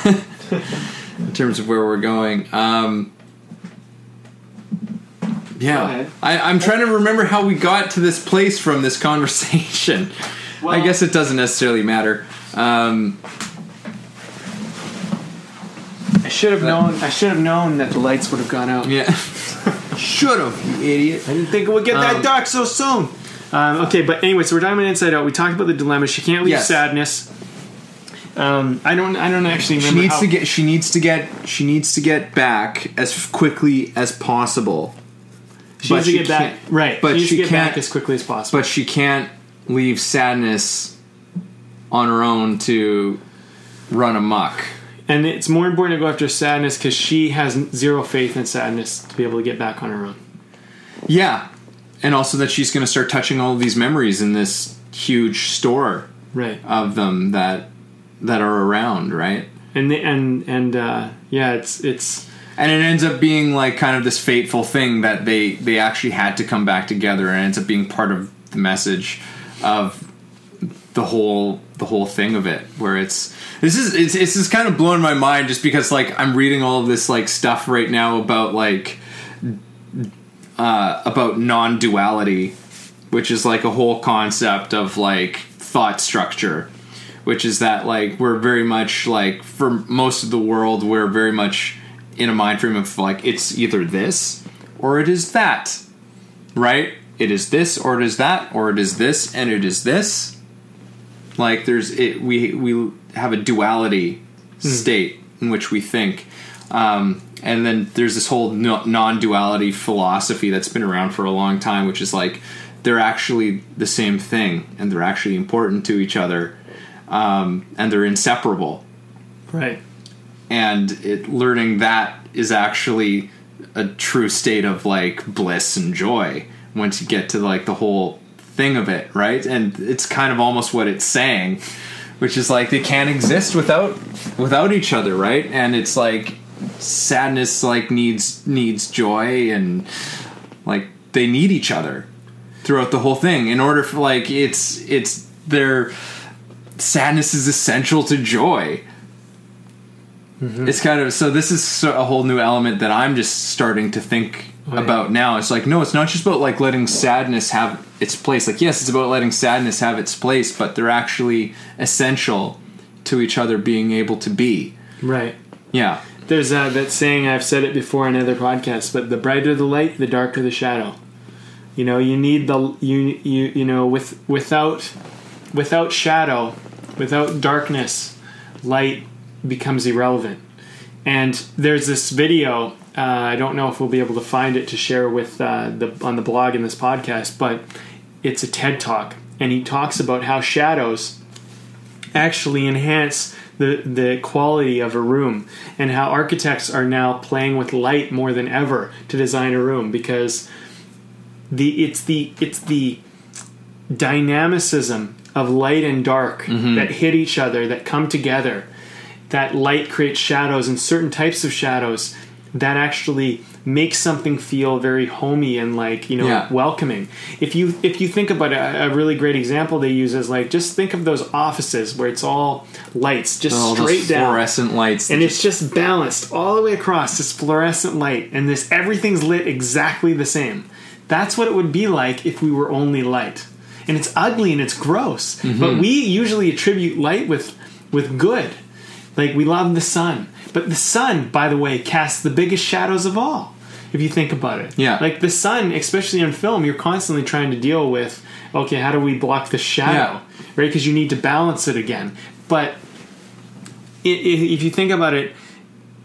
in terms of where we're going. Um, yeah, ahead. I, I'm trying to remember how we got to this place from this conversation. Well, I guess it doesn't necessarily matter. Um, I should have known. I should have known that the lights would have gone out. yeah, should have, you idiot. I didn't think it would get that Um, dark so soon. Um, okay, but anyway, so we're talking about Inside Out. We talked about the dilemma. She can't leave Yes. sadness. Um, I don't. I don't actually She remember. needs how- to get. She needs to get. She needs to get back as quickly as possible. She but needs to get back. can't- Right. but she needs to get can't- back as quickly as possible. but she can't leave sadness on her own to run amok. And it's more important to go after sadness because she has zero faith in sadness to be able to get back on her own. Yeah, and also that she's going to start touching all of these memories in this huge store Right. of them that that are around, right? And the, and and uh, yeah, it's it's And it ends up being like kind of this fateful thing that they they actually had to come back together, and it ends up being part of the message of the whole the whole thing of it where it's this is it's, it's just kind of blowing my mind just because like i'm reading all this like stuff right now about like uh about non-duality which is like a whole concept of like thought structure which is that like we're very much like for most of the world we're very much in a mind frame of like it's either this or it is that right? It is this or it is that or it is this and it is this like there's it we we have a duality state in which we think. Um, and then there's this whole no, non-duality philosophy that's been around for a long time which is like they're actually the same thing and they're actually important to each other um, and they're inseparable. Right. and it learning that is actually a true state of like bliss and joy once you get to like the whole thing of it right? And it's kind of almost what it's saying which is like they can't exist without without each other right? And it's like sadness like needs needs joy and like they need each other throughout the whole thing. In order for like it's it's their sadness is essential to joy. Mm-hmm. It's kind of so this is a whole new element that i'm just starting to think Oh, yeah. about now it's like no it's not just about like letting sadness have its place like yes it's about letting sadness have its place but they're actually essential to each other being able to be Right. yeah There's uh, that saying I've said it before in other podcasts, but the brighter the light, the darker the shadow. You know, you need the you you you know with without without shadow, without darkness, light becomes irrelevant. And there's this video. Uh, I don't know if we'll be able to find it to share with uh, the on the blog in this podcast, but it's a TED talk, and he talks about how shadows actually enhance the the quality of a room and how architects are now playing with light more than ever to design a room because the it's the it's the dynamicism of light and dark that hit each other that come together that light creates shadows and certain types of shadows that actually makes something feel very homey and like you know Yeah. welcoming. If you if you think about a, a really great example they use is like just think of those offices where it's all lights just all straight down. fluorescent lights and it's just balanced all the way across this fluorescent light and this everything's lit exactly the same. That's what it would be like if we were only light. And it's ugly and it's gross Mm-hmm. but we usually attribute light with with good. Like we love the sun but the sun by the way casts the biggest shadows of all if you think about it Yeah. like the sun especially in film you're constantly trying to deal with okay how do we block the shadow Yeah. right because you need to balance it again but if you think about it,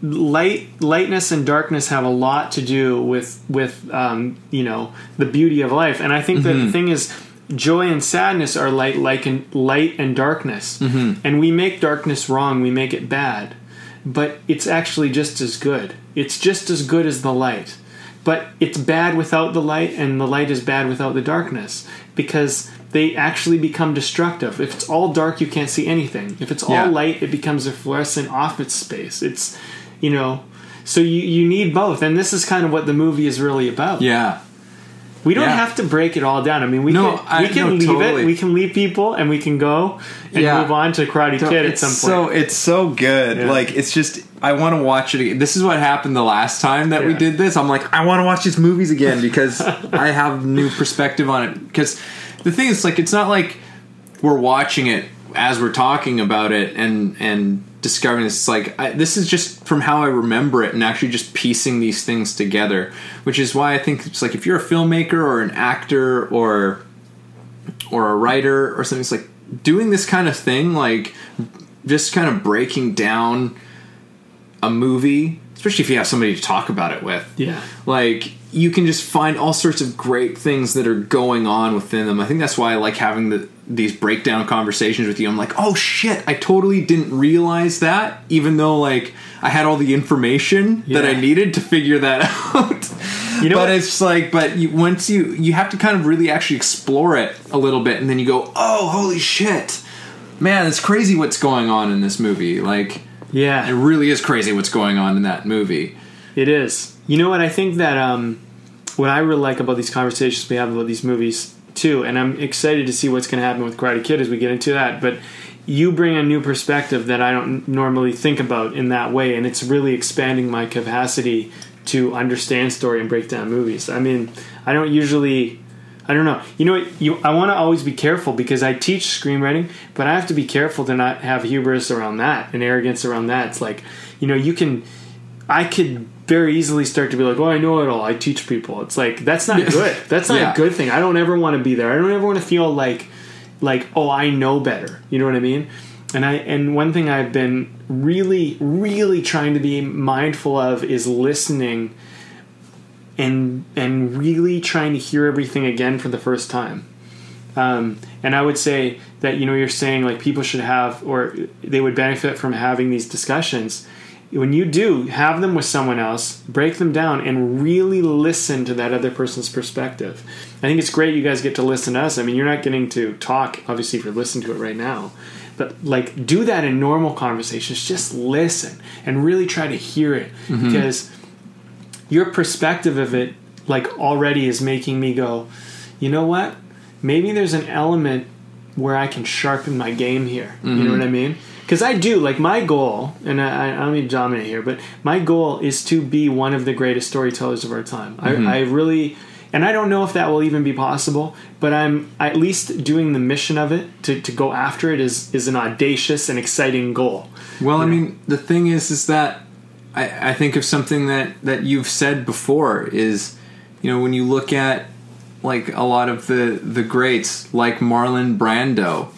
light, lightness, and darkness have a lot to do with with um, you know the beauty of life. And I think that the thing is, joy and sadness are light, like and light and darkness. And we make darkness wrong. We make it bad, but it's actually just as good. It's just as good as the light. But it's bad without the light, and the light is bad without the darkness because they actually become destructive. If it's all dark, you can't see anything. If it's all Yeah. light, it becomes a fluorescent office space. It's, you know, so you, you need both. And this is kind of what the movie is really about. yeah We don't Yeah. have to break it all down. I mean, we No, can I- we can no, leave totally. it. We can leave people, and we can go and Yeah. move on to Karate So Kid at some point. So it's so good. Yeah. Like it's just I want to watch it again. This is what happened the last time that we did this. I'm like I want to watch these movies again because I have new perspective on it. Because the thing is, like, it's not like we're watching it as we're talking about it and and discovering this. It's like I, this is just from how I remember it and actually just piecing these things together. Which is why I think it's like if you're a filmmaker or an actor or or a writer or something. It's like doing this kind of thing, like just kind of breaking down a movie, especially if you have somebody to talk about it with. yeah, Like you can just find all sorts of great things that are going on within them. I think that's why I like having the these breakdown conversations with you. I'm like, oh shit, I totally didn't realize that, even though like I had all the information that I needed to figure that out. You know but what? it's like, but you, once you you have to kind of really actually explore it a little bit, and then you go, oh holy shit, man, it's crazy what's going on in this movie. Like Yeah. it really is crazy what's going on in that movie. it is. You know what? I think that um, what I really like about these conversations we have about these movies too, and I'm excited to see what's going to happen with Karate Kid as we get into that. But you bring a new perspective that I don't normally think about in that way, and it's really expanding my capacity to understand story and break down movies. I mean, I don't usually. I don't know. You know, what? you I want to always be careful because I teach screenwriting, but I have to be careful to not have hubris around that and arrogance around that. It's like, you know, you can I could very easily start to be like, "Oh, I know it all. I teach people." It's like that's not good. That's not Yeah. a good thing. I don't ever want to be there. I don't ever want to feel like like, "Oh, I know better." You know what I mean? And I and one thing I've been really really trying to be mindful of is listening and and really trying to hear everything again for the first time. Um, and I would say that you know you're saying like people should have or they would benefit from having these discussions. When you do have them with someone else, break them down and really listen to that other person's perspective. I think it's great you guys get to listen to us. I mean, you're not getting to talk obviously if you're listening to it right now, but like do that in normal conversations. Just listen and really try to hear it. Mm-hmm. Because your perspective of it like already is making me go you know what? Maybe there's an element where i can sharpen my game here. You know mm-hmm. what i mean because i do like my goal and I, I don't mean to dominate here but my goal is to be one of the greatest storytellers of our time. I, mm-hmm. I really and i don't know if that will even be possible but i'm at least doing the mission of it to, to go after it is is an audacious and exciting goal. Well, I mean, the thing is, is that I, I think of something that that you've said before is, you know, when you look at like a lot of the the greats, like Marlon Brando,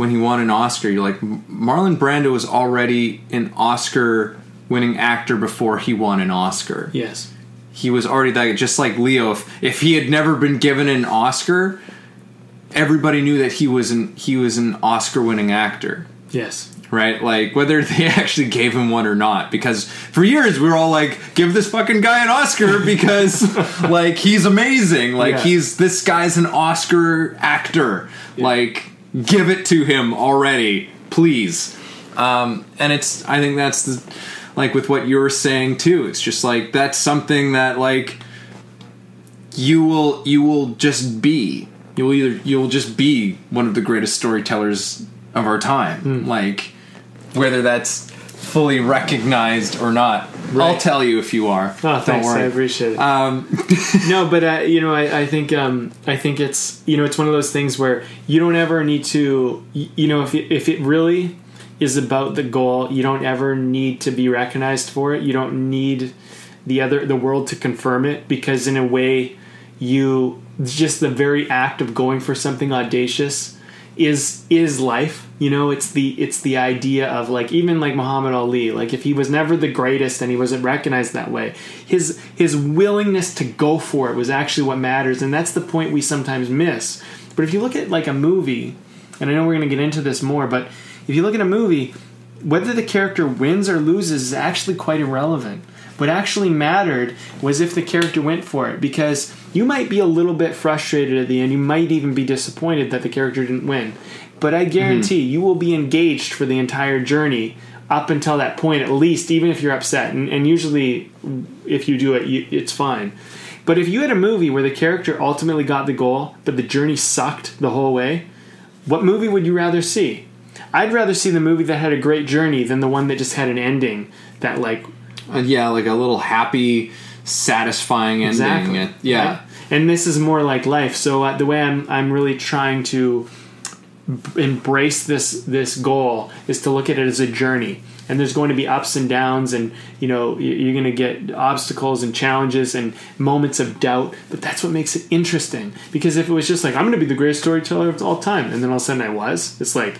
when he won an Oscar, you're like Marlon Brando was already an Oscar winning actor before he won an Oscar. yes He was already that just like Leo. If, if he had never been given an Oscar, everybody knew that he was an he was an Oscar winning actor yes right? Like whether they actually gave him one or not. Because for years we were all like, give this fucking guy an Oscar because like he's amazing. Like Yeah. he's this guy's an Oscar actor. Like give it to him already, please. Um, and it's I think that's the like with what you're saying too. It's just like that's something that like you will you will just be you will either you will just be one of the greatest storytellers of our time Hmm. like whether that's fully recognized or not i'll tell you if you are Oh, thanks. I appreciate it. um, no, but uh, you know, I, I think um, I think it's you know it's one of those things where you don't ever need to you know if it, if it really is about the goal, you don't ever need to be recognized for it. You don't need the other the world to confirm it because in a way you just the very act of going for something audacious is is life you know? It's the it's the idea of like even like muhammad ali like if he was never the greatest and he wasn't recognized that way his his willingness to go for it was actually what matters and that's the point we sometimes miss. But if you look at like a movie and i know we're going to get into this more but if you look at a movie whether the character wins or loses is actually quite irrelevant what actually mattered was if the character went for it because you might be a little bit frustrated at the end you might even be disappointed that the character didn't win but i guarantee you will be engaged for the entire journey up until that point at least even if you're upset and, and usually if you do it you, it's fine But if you had a movie where the character ultimately got the goal, but the journey sucked the whole way, what movie would you rather see? I'd rather see the movie that had a great journey than the one that just had an ending that like Uh, yeah, like a little happy, satisfying ending. exactly yeah. Right? And this is more like life. So uh, the way I'm I'm really trying to b- embrace this this goal is to look at it as a journey. And there's going to be ups and downs, and you know you're going to get obstacles and challenges and moments of doubt. But that's what makes it interesting. Because if it was just like I'm going to be the greatest storyteller of all time, and then all of a sudden I was, it's like,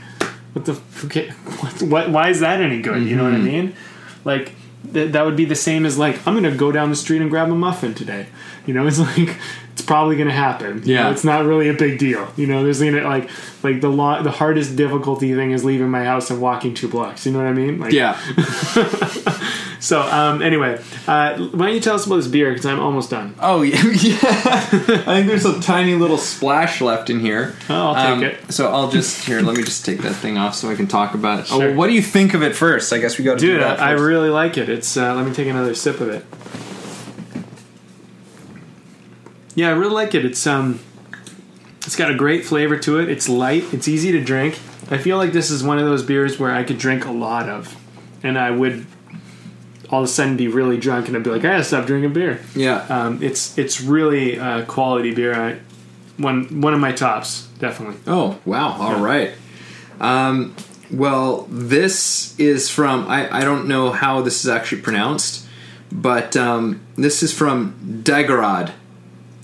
what the what, what why is that any good? You know what I Mm-hmm. mean? Like th- that would be the same as like I'm going to go down the street and grab a muffin today. You know, it's like it's probably going to happen. You Yeah. know, it's not really a big deal. You know, there's gonna like like the lo- the hardest difficulty thing is leaving my house and walking two blocks. You know what I mean? Like, Yeah. So um, anyway, uh, why don't you tell us about this beer? Because I'm almost done. Oh yeah, yeah. I think there's a tiny little splash left in here. Oh, I'll take Um, it. So I'll just here. Let me just take that thing off so I can talk about it. Oh, Sure. well, what do you think of it first? I guess we got to do that I, I really like it. It's uh, let me take another sip of it. Yeah, I really like it. It's um, it's got a great flavor to it. It's light. It's easy to drink. I feel like this is one of those beers where I could drink a lot of, and I would all of a sudden be really drunk, and I'd be like, I gotta stop drinking beer. yeah. Um, it's it's really uh, quality beer. I, one one of my tops, definitely. Oh wow! All right. Um, well, this is from I, I don't know how this is actually pronounced, but um, this is from Dageraad.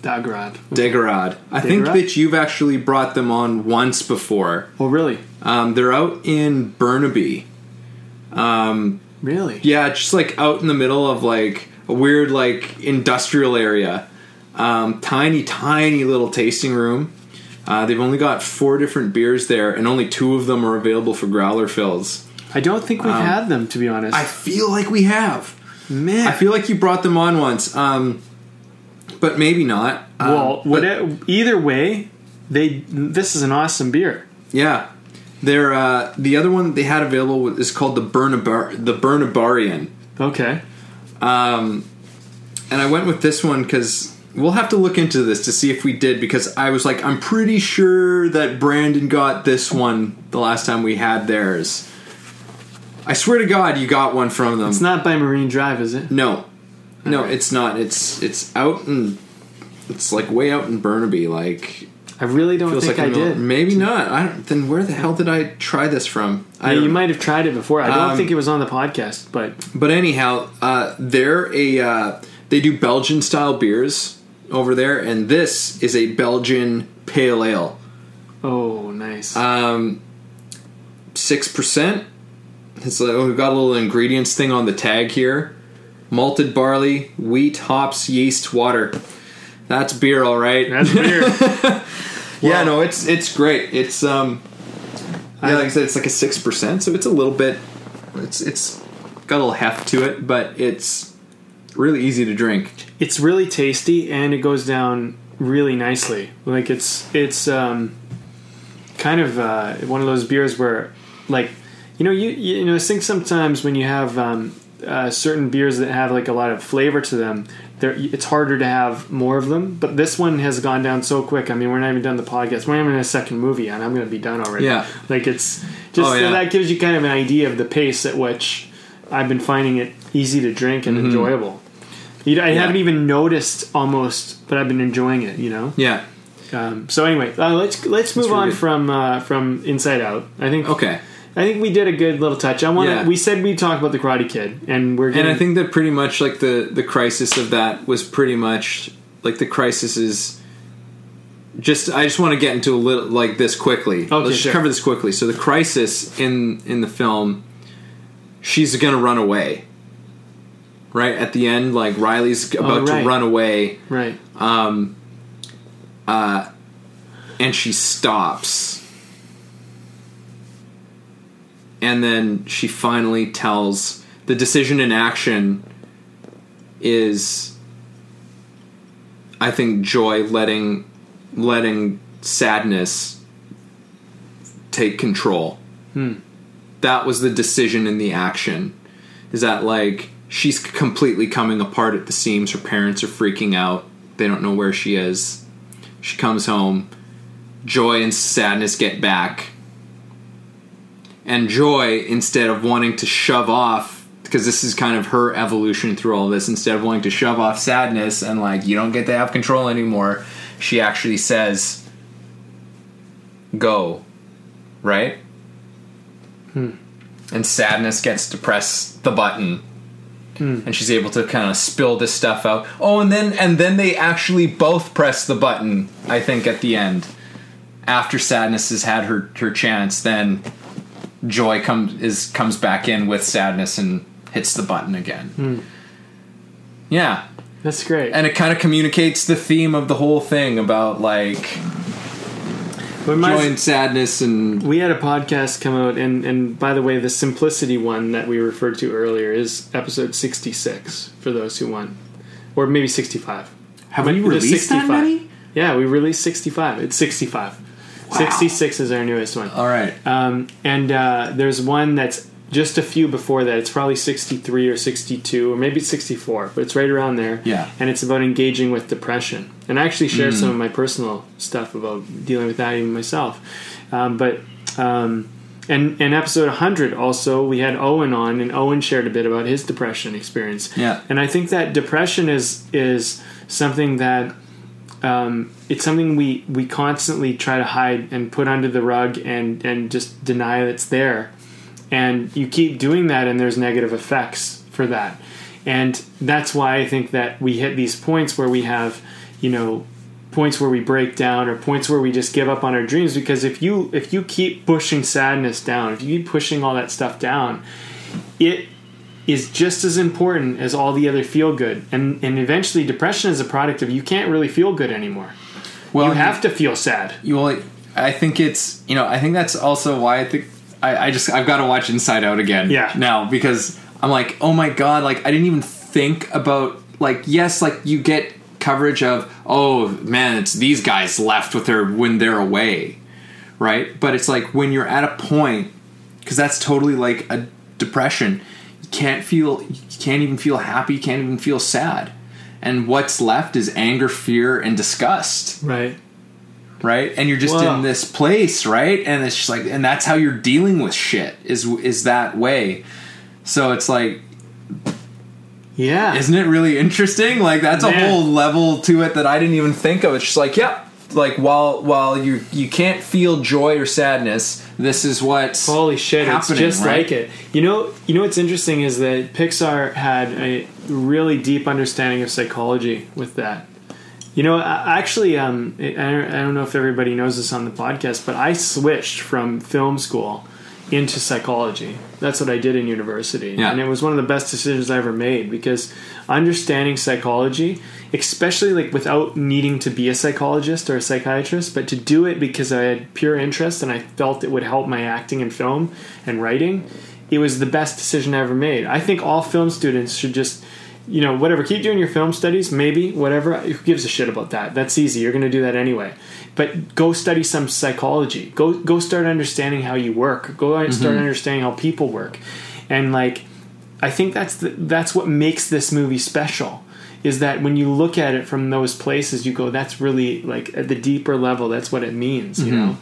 Dagrad. Dageraad. I think Dageraad? that you've actually brought them on once before. Oh, really? Um, they're out in Burnaby. Really? Yeah, just like out in the middle of like a weird like industrial area. Um, tiny, tiny little tasting room. Uh, they've only got four different beers there, and only two of them are available for growler fills. I don't think we've had them, to be honest. Um, I feel like we have. Man, I feel like you brought them on once, um, but maybe not. Um, Well, but- what, either way, they this is an awesome beer. yeah, they're uh, the other one they had available is called the Burnabar the Burnabarian. Okay. Um, and I went with this one because we'll have to look into this to see if we did because I was like, I'm pretty sure that Brandon got this one the last time we had theirs. I swear to God, you got one from them. It's not by Marine Drive, is it? no, no, Alright. it's not. It's it's out in it's like way out in Burnaby. Like I really don't feels think like I did. Maybe not. I don't. Then where the hell did I try this from? I Yeah, don't you might have tried it before. I don't Um, think it was on the podcast, but But anyhow, uh, they're a uh, they do Belgian style beers over there, and this is a Belgian pale ale, oh, nice. um, six percent. It's like, oh, we've got a little ingredients thing on the tag here: malted barley, wheat, hops, yeast, water. That's beer, all right. That's beer. yeah, no, it's it's great. It's um, yeah, I- like I said, it's like a six percent, so it's a little bit. It's it's got a little heft to it, but it's really easy to drink. it's really tasty and it goes down really nicely. Like it's it's um, kind of uh, one of those beers where, like, you know, you you know, I think sometimes when you have um, uh, certain beers that have like a lot of flavor to them, there it's harder to have more of them. But this one has gone down so quick. I mean, we're not even done the podcast. We're not even in a second movie, and I'm going to be done already. Yeah. like it's just Oh, yeah. that gives you kind of an idea of the pace at which I've been finding it easy to drink and enjoyable. You know, I Mm-hmm. Yeah. haven't even noticed almost, but I've been enjoying it. You know. Yeah. Um, so anyway, uh, let's let's move really on good. from uh, from Inside Out. I think Okay. I think we did a good little touch. I want to. Yeah. We said we'd talk about the Karate Kid, and we're And getting. I think that pretty much like the the crisis of that was pretty much like the crisis is just I just want to get into a little like this quickly. Okay, Let's just sure. cover this quickly. So the crisis in in the film she's going to run away. Right at the end like Riley's about Oh, right. to run away right. Um. Uh, and she stops. And then she finally tells the decision in action is I think joy letting letting sadness take control. Hmm. That was the decision in the action. Is that like she's completely coming apart at the seams, her parents are freaking out. They don't know where she is. She comes home. Joy and sadness get back. And Joy, instead of wanting to shove off, because this is kind of her evolution through all this, instead of wanting to shove off sadness and like, you don't get to have control anymore, she actually says, go. Right? Hmm. And sadness gets to press the button hmm. and she's able to kind of spill this stuff out. Oh, and then and then they actually both press the button. I think at the end, after sadness has had her her chance, then joy comes is comes back in with sadness and hits the button again. Mm. Yeah, that's great. And it kind of communicates the theme of the whole thing about like Reminds, joy and sadness and we had a podcast come out and and by the way the simplicity one that we referred to earlier is episode 66 for those who want or maybe 65 have we released that many yeah we released 65 it's 65 66 is our newest one. All right. Um, and uh, there's one that's just a few before that. It's probably 63 or 62 or maybe 64, but it's right around there. Yeah. And it's about engaging with depression. And I actually share mm. some of my personal stuff about dealing with that even myself. Um, but um, and in episode 100 also we had Owen on and Owen shared a bit about his depression experience. Yeah. And I think that depression is is something that um, it's something we we constantly try to hide and put under the rug and and just deny that it's there. And you keep doing that and there's negative effects for that. And that's why i think that we hit these points where we have you know points where we break down or points where we just give up on our dreams. Because if you if you keep pushing sadness down if you keep pushing all that stuff down it is just as important as all the other feel good and and eventually depression is a product of you can't really feel good anymore Well, you have to feel sad you well, I think it's you know I think that's also why I think I, I just I've got to watch Inside Out again. Yeah. Now because I'm like oh my god like I didn't even think about like yes like you get coverage of oh man it's these guys left with her when they're away, right? But it's like when you're at a point because that's totally like a depression. Can't feel can't even feel happy. Can't even feel sad. And what's left is anger, fear, and disgust right right? And you're just Wow. in this place, right? And it's just like, and that's how you're dealing with shit is is that way. So it's like, yeah isn't it really interesting? Like that's a whole level to it that I didn't even think of. It's just like, yeah, like while while you you can't feel joy or sadness, this is what's Holy shit! it's just right? like it. You know, you know what's interesting is that Pixar had a really deep understanding of psychology with that. You know, actually, um, I don't I don't know if everybody knows this on the podcast, but I switched from film school into psychology. That's what I did in university, Yeah. and it was one of the best decisions I ever made because understanding psychology, especially like without needing to be a psychologist or a psychiatrist, but to do it because I had pure interest and I felt it would help my acting in film and writing, it was the best decision I ever made. I think all film students should just you know, whatever, keep doing your film studies, maybe, whatever. Who gives a shit about that? That's easy. You're going to do that anyway. But go study some psychology. Go go start understanding how you work. Go start mm-hmm. understanding how people work. And like I think that's the, that's what makes this movie special. Is that when you look at it from those places, you go, "That's really like at the deeper level. That's what it means," you mm-hmm. know.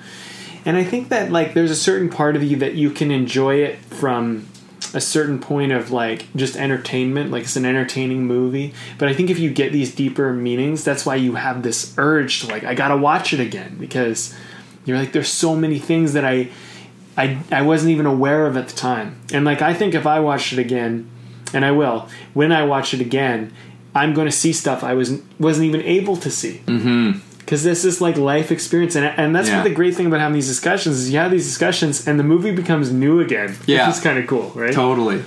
And I think that like there's a certain part of you that you can enjoy it from a certain point of like just entertainment, like it's an entertaining movie. But I think if you get these deeper meanings, that's why you have this urge to like I gotta watch it again because you're like there's so many things that I I I wasn't even aware of at the time. And like I think if I watched it again, and I will, when I watch it again, I'm going to see stuff I was wasn't even able to see. Mm-hmm. Because this is like life experience, and and that's Yeah. what the great thing about having these discussions is you have these discussions, and the movie becomes new again. Yeah. which is kind of cool, right? totally.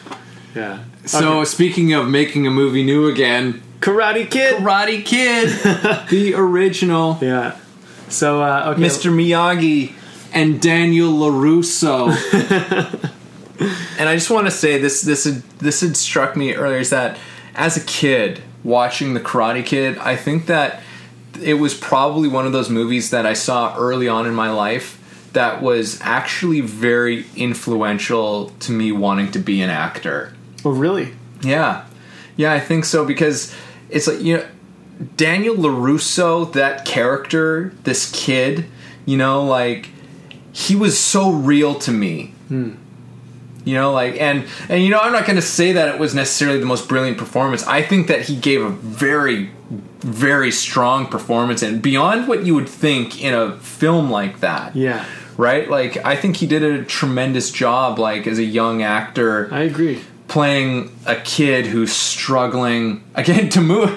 Yeah. So Okay. speaking of making a movie new again, Karate Kid. Karate Kid, the original, Yeah. So uh, okay, Mr. Miyagi and Daniel Larusso. and I just want to say this this had, this had struck me earlier is that as a kid watching the Karate Kid, I think that it was probably one of those movies that I saw early on in my life that was actually very influential to me wanting to be an actor. Oh, really? Yeah. Yeah, I think so because it's like you know Daniel LaRusso, that character, this kid, you know, like he was so real to me. Hmm. You know, like and and you know, I'm not going to say that it was necessarily the most brilliant performance. I think that he gave a very very strong performance and beyond what you would think in a film like that. Yeah, Right? Like I think he did a tremendous job like as a young actor I agree. playing a kid who's struggling again to move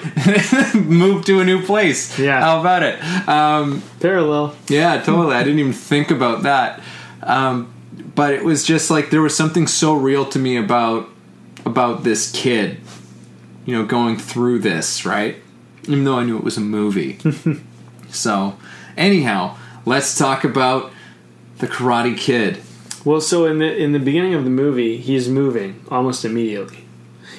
move to a new place. Yeah. How about it? Um Parallel. yeah, totally. I didn't even think about that. Um, but it was just like there was something so real to me about about this kid, you know, going through this, right? Even though I knew it was a movie. so, anyhow, let's talk about the Karate Kid. Well, so in the in the beginning of the movie, he's moving almost immediately.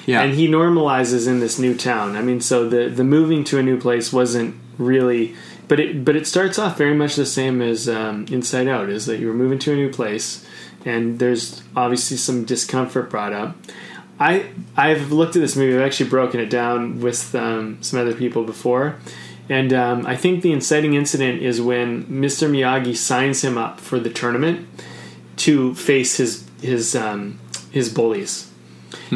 Yeah. and he normalizes in this new town. I mean, so the the moving to a new place wasn't really, but it but it starts off very much the same as um, Inside Out. Is that you're moving to a new place, and there's obviously some discomfort brought up. I I've looked at this movie. I've actually broken it down with um, some other people before, and um, I think the inciting incident is when Mr. Miyagi signs him up for the tournament to face his his um, his bullies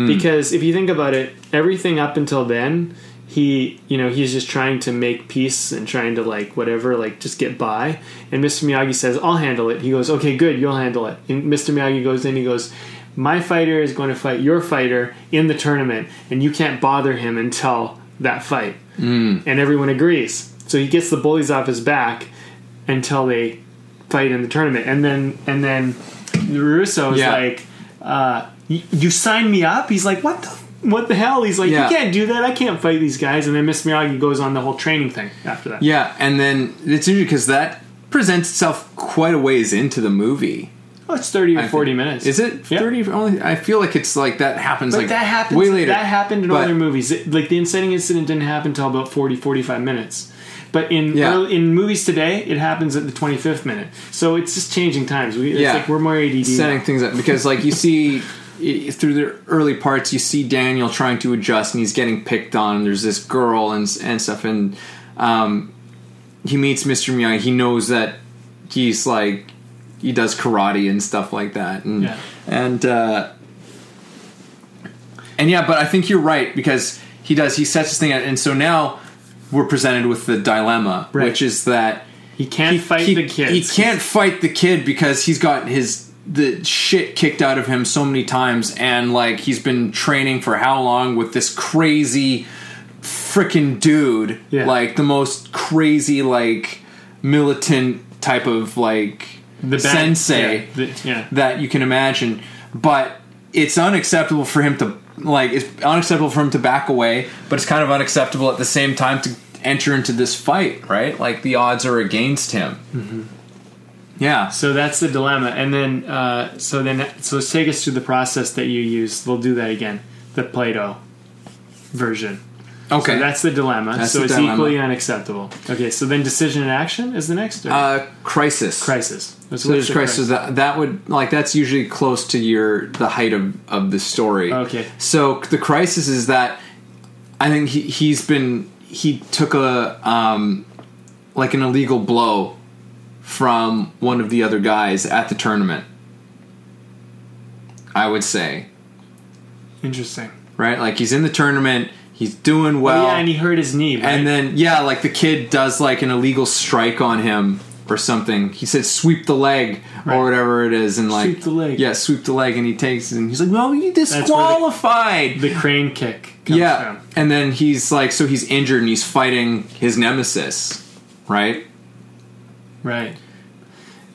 because if you think about it, everything up until then, he you know he's just trying to make peace and trying to like whatever like just get by. And Mr. Miyagi says, "I'll handle it." He goes, "Okay, good, you'll handle it." And Mr. Miyagi goes in, he goes. My fighter is going to fight your fighter in the tournament, and you can't bother him until that fight. Mm. And everyone agrees. So he gets the bullies off his back until they fight in the tournament, and then and then Russo is Yeah. like, uh, "You you signed me up." He's like, "What the what the hell?" He's like, Yeah. "You can't do that. I can't fight these guys." And then Miss Miyagi goes on the whole training thing after that. Yeah, and then it's interesting because that presents itself quite a ways into the movie. Oh, it's thirty or I forty think. minutes. Is it Yeah. thirty? Only I feel like it's like that happens But like that happens. way later. That happened in But- other movies. It- like the inciting incident didn't happen until about 40, 45 minutes. But in Yeah. early, in movies today, it happens at the twenty fifth minute. So it's just changing times. We, it's Yeah. like we're more ADD. setting now. things up because like you see through the early parts you see Daniel trying to adjust and he's getting picked on and there's this girl and and stuff and um, he meets Mr. Miyagi he knows that he's like he does karate and stuff like that and Yeah. and uh, and yeah but I think you're right because he does he sets this thing out and so now we're presented with the dilemma Right. which is that He can't fight he, the kid. He can't fight the kid because he's got his the shit kicked out of him so many times, and like he's been training for how long with this crazy freaking dude, Yeah. like the most crazy like militant type of like the bad- sensei Yeah, the- yeah. that you can imagine. But it's unacceptable for him to like it's unacceptable for him to back away, but it's kind of unacceptable at the same time to enter into this fight, right? Like the odds are against him. Mm-hmm. Yeah. So that's the dilemma, and then uh, so then so let's take us through the process that you used. We'll do that again. The Play-Doh version. Okay. So that's the dilemma. That's so the it's dilemma. equally unacceptable. Okay. So then decision and action is the next. Or? uh, crisis. crisis. So there's the crisis. That, that would like that's usually close to your the height of of the story. Okay. So the crisis is that I think he he's been he took a um like an illegal blow from one of the other guys at the tournament. I would say, Interesting. right? Like he's in the tournament, he's doing oh, well. oh, yeah, and he hurt his knee. Right? And then yeah, like the kid does like an illegal strike on him or something. He said sweep the leg Right. or whatever it is, and like Sweep the leg. Yeah, sweep the leg, and he takes it, and he's like, "Well, you where the- disqualified." the crane kick. Comes yeah, from. and then he's like, so he's injured, and he's fighting his nemesis, right? Right.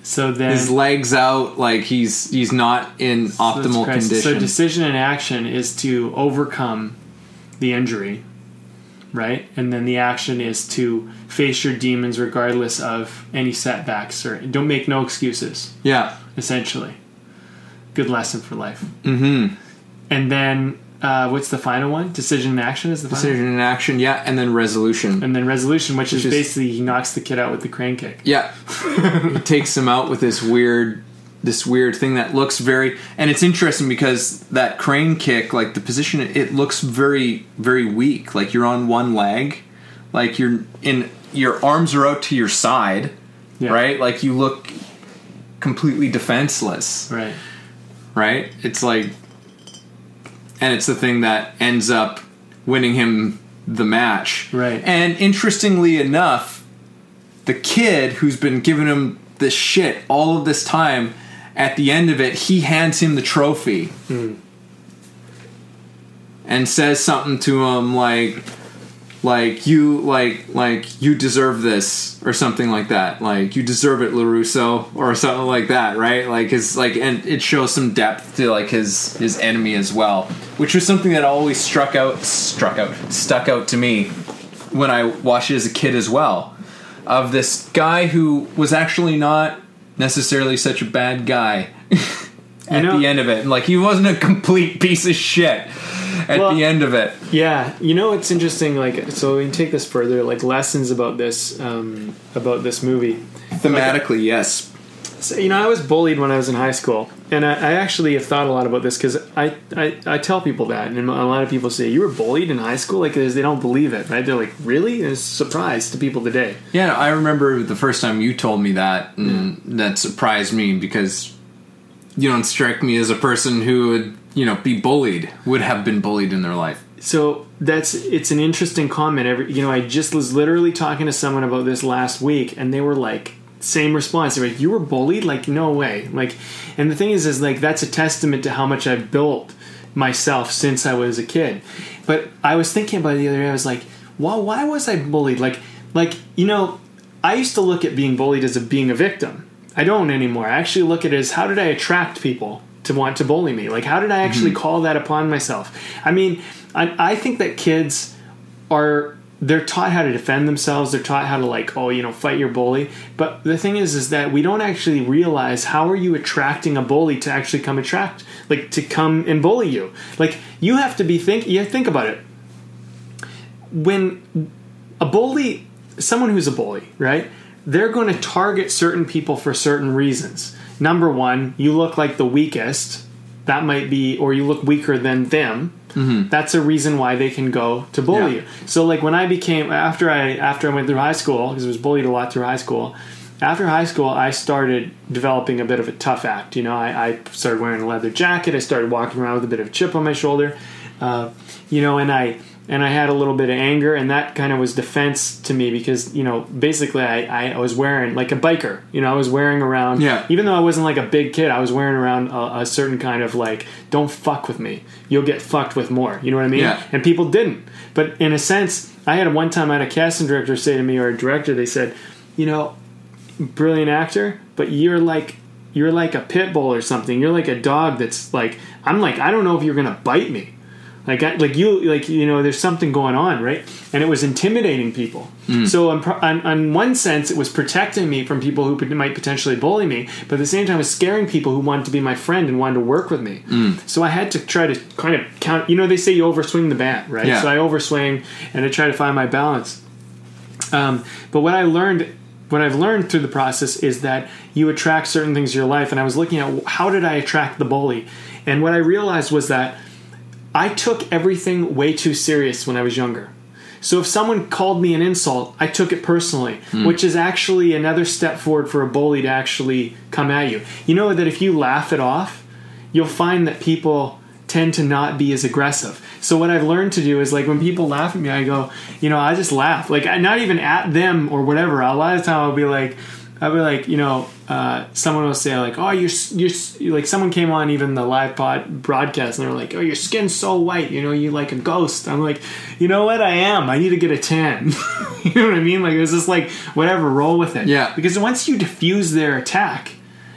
So then His legs out, like he's he's not in so optimal condition. So decision and action is to overcome the injury, right? And then the action is to face your demons regardless of any setbacks or don't make no excuses. yeah, Essentially, good lesson for life. mm-hmm. And then uh, what's the final one? Decision and action is the final. Decision and action, yeah, and then resolution. And then resolution, which, is, is- basically he knocks the kid out with the crane kick. Yeah, he takes him out with this weird, this weird thing that looks very, and it's interesting because that crane kick, like the position, it looks very, very weak. Like you're on one leg, like you're in your arms are out to your side, Yeah. right? Like you look completely defenseless, Right. right? It's like, and it's the thing that ends up winning him the match, Right. And interestingly enough, the kid who's been giving him this shit all of this time, at the end of it, he hands him the trophy. Hmm. And says something to him like like you like like you deserve this or something like that. Like you deserve it larusso or something like that right? Like his like and it shows some depth to like his his enemy as well which was something that always struck out struck out stuck out to me when i watched it as a kid as well of this guy who was actually not necessarily such a bad guy at know- the end of it. Like he wasn't a complete piece of shit at Well- the end of it Yeah, you know it's interesting. Like, so we can take this further. Like lessons about this, um, about this movie. thematically yes So, you know, I was bullied when I was in high school, and I, I actually have thought a lot about this because I, I I tell people that, and a lot of people say you were bullied in high school, Like they don't believe it, right? They're like, really? And it's a surprise to people today. Yeah, I remember the first time you told me that, and that surprised me because you don't strike me as a person who would, you know, be bullied, would have been bullied in their life. So that's it's an interesting comment. Every you know, I just was literally talking to someone about this last week, and they were like, same response. They're like, "You were bullied? Like, no way!" Like, and the thing is, is like that's a testament to how much I've built myself since I was a kid. But I was thinking about it the other day. I was like, "Well, why was I bullied?" Like, like you know, I used to look at being bullied as a being a victim. I don't anymore. I actually look at it as how did I attract people to want to bully me? Like, how did I actually mm-hmm. call that upon myself? I mean, I, I think that kids are they're taught how to defend themselves. They're taught how to like, oh, you know, fight your bully. But the thing is, is that we don't actually realize how are you attracting a bully to actually come attract, like to come and bully you. Like you have to be think. You think about it. When a bully, someone who's a bully, right? They're going to target certain people for certain reasons. Number one, you look like the weakest. That might be, or you look weaker than them. That's a reason why they can go to bully Yeah. you. So, like when I became after I after I went through high school, because I was bullied a lot through high school. After high school, I started developing a bit of a tough act. You know, I, I started wearing a leather jacket. I started walking around with a bit of chip on my shoulder. Uh, you know, and I and I had a little bit of anger, and that kind of was defense to me because you know, basically, I, I was wearing like a biker. You know, I was wearing around. Yeah. Even though I wasn't like a big kid, I was wearing around a, a certain kind of like, don't fuck with me. You'll get fucked with more. You know what I mean? Yeah. And people didn't. But in a sense, I had one time I had a casting director say to me or a director, they said, you know, brilliant actor, but you're like you're like a pit bull or something. You're like a dog that's like I'm like I don't know if you're gonna bite me. Like I, like you like you know there's something going on right, and it was intimidating people. So on, on, on one sense, it was protecting me from people who might potentially bully me, but at the same time, it was scaring people who wanted to be my friend and wanted to work with me. So I had to try to kind of count. You know, they say you overswing the bat, right? Yeah. So I overswing and I try to find my balance. Um, but what I learned, what I've learned through the process is that you attract certain things in your life. And I was looking at how did I attract the bully, and what I realized was that I took everything way too serious when I was younger. So if someone called me an insult, I took it personally, hmm. which is actually another step forward for a bully to actually come at you. You know that if you laugh it off, you'll find that people tend to not be as aggressive. So what I've learned to do is like when people laugh at me, I go, you know, I just laugh, like not even at them or whatever. A lot of the time, I'll be like, I'll be like, you know, uh, someone will say like, oh, you're you're like someone came on even the live pod broadcast and they're like, oh, your skin's so white, you know, you like a ghost. I'm like, you know what, I am. I need to get a tan. you know what I mean? Like it was just like whatever, roll with it. Yeah. Because once you diffuse their attack,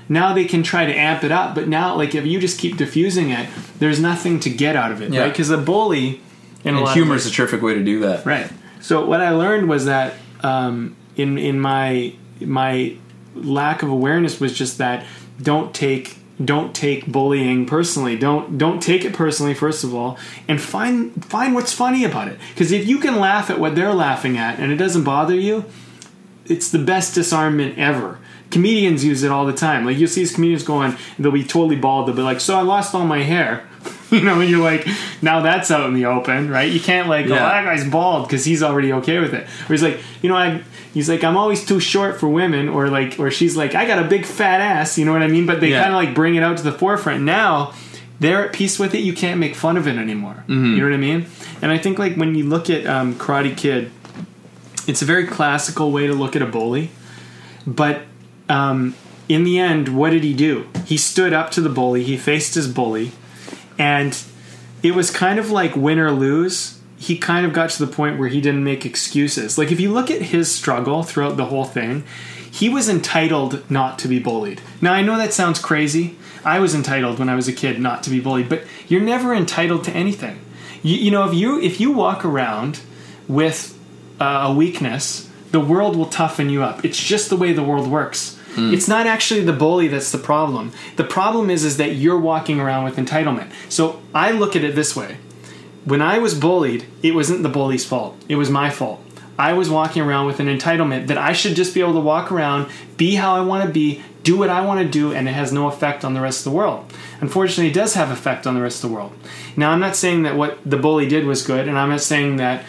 now they can try to amp it up. But now, like if you just keep diffusing it, there's nothing to get out of it, Yeah. right? Because a bully, And lot humor is a terrific way to do that. Right. So what I learned was that um, in in my my lack of awareness was just that don't take don't take bullying personally. Don't don't take it personally first of all, and find find what's funny about it. Because if you can laugh at what they're laughing at and it doesn't bother you, it's the best disarmament ever. Comedians use it all the time. Like you'll see these comedians going, they'll be totally bald. They'll be like, "So I lost all my hair." you know, and you're like, now that's out in the open, right? You can't like, oh, that guy's bald because he's already okay with it. Or he's like, you know, I. He's like, I'm always too short for women, or like, or she's like, I got a big fat ass. You know what I mean? But they Yeah. kind of like bring it out to the forefront. Now they're at peace with it. You can't make fun of it anymore. You know what I mean? And I think like when you look at um, Karate Kid, it's a very classical way to look at a bully. But um, in the end, what did he do? He stood up to the bully. He faced his bully, and it was kind of like win or lose. He kind of got to the point where he didn't make excuses. Like if you look at his struggle throughout the whole thing, he was entitled not to be bullied. Now I know that sounds crazy. I was entitled when I was a kid not to be bullied, but you're never entitled to anything. You, you know, if you if you walk around with uh, a weakness, the world will toughen you up. It's just the way the world works. Hmm. It's not actually the bully that's the problem. The problem is is that you're walking around with entitlement. So I look at it this way. When I was bullied, it wasn't the bully's fault. It was my fault. I was walking around with an entitlement that I should just be able to walk around, be how I want to be, do what I want to do, and it has no effect on the rest of the world. Unfortunately, it does have effect on the rest of the world. Now, I'm not saying that what the bully did was good, and I'm not saying that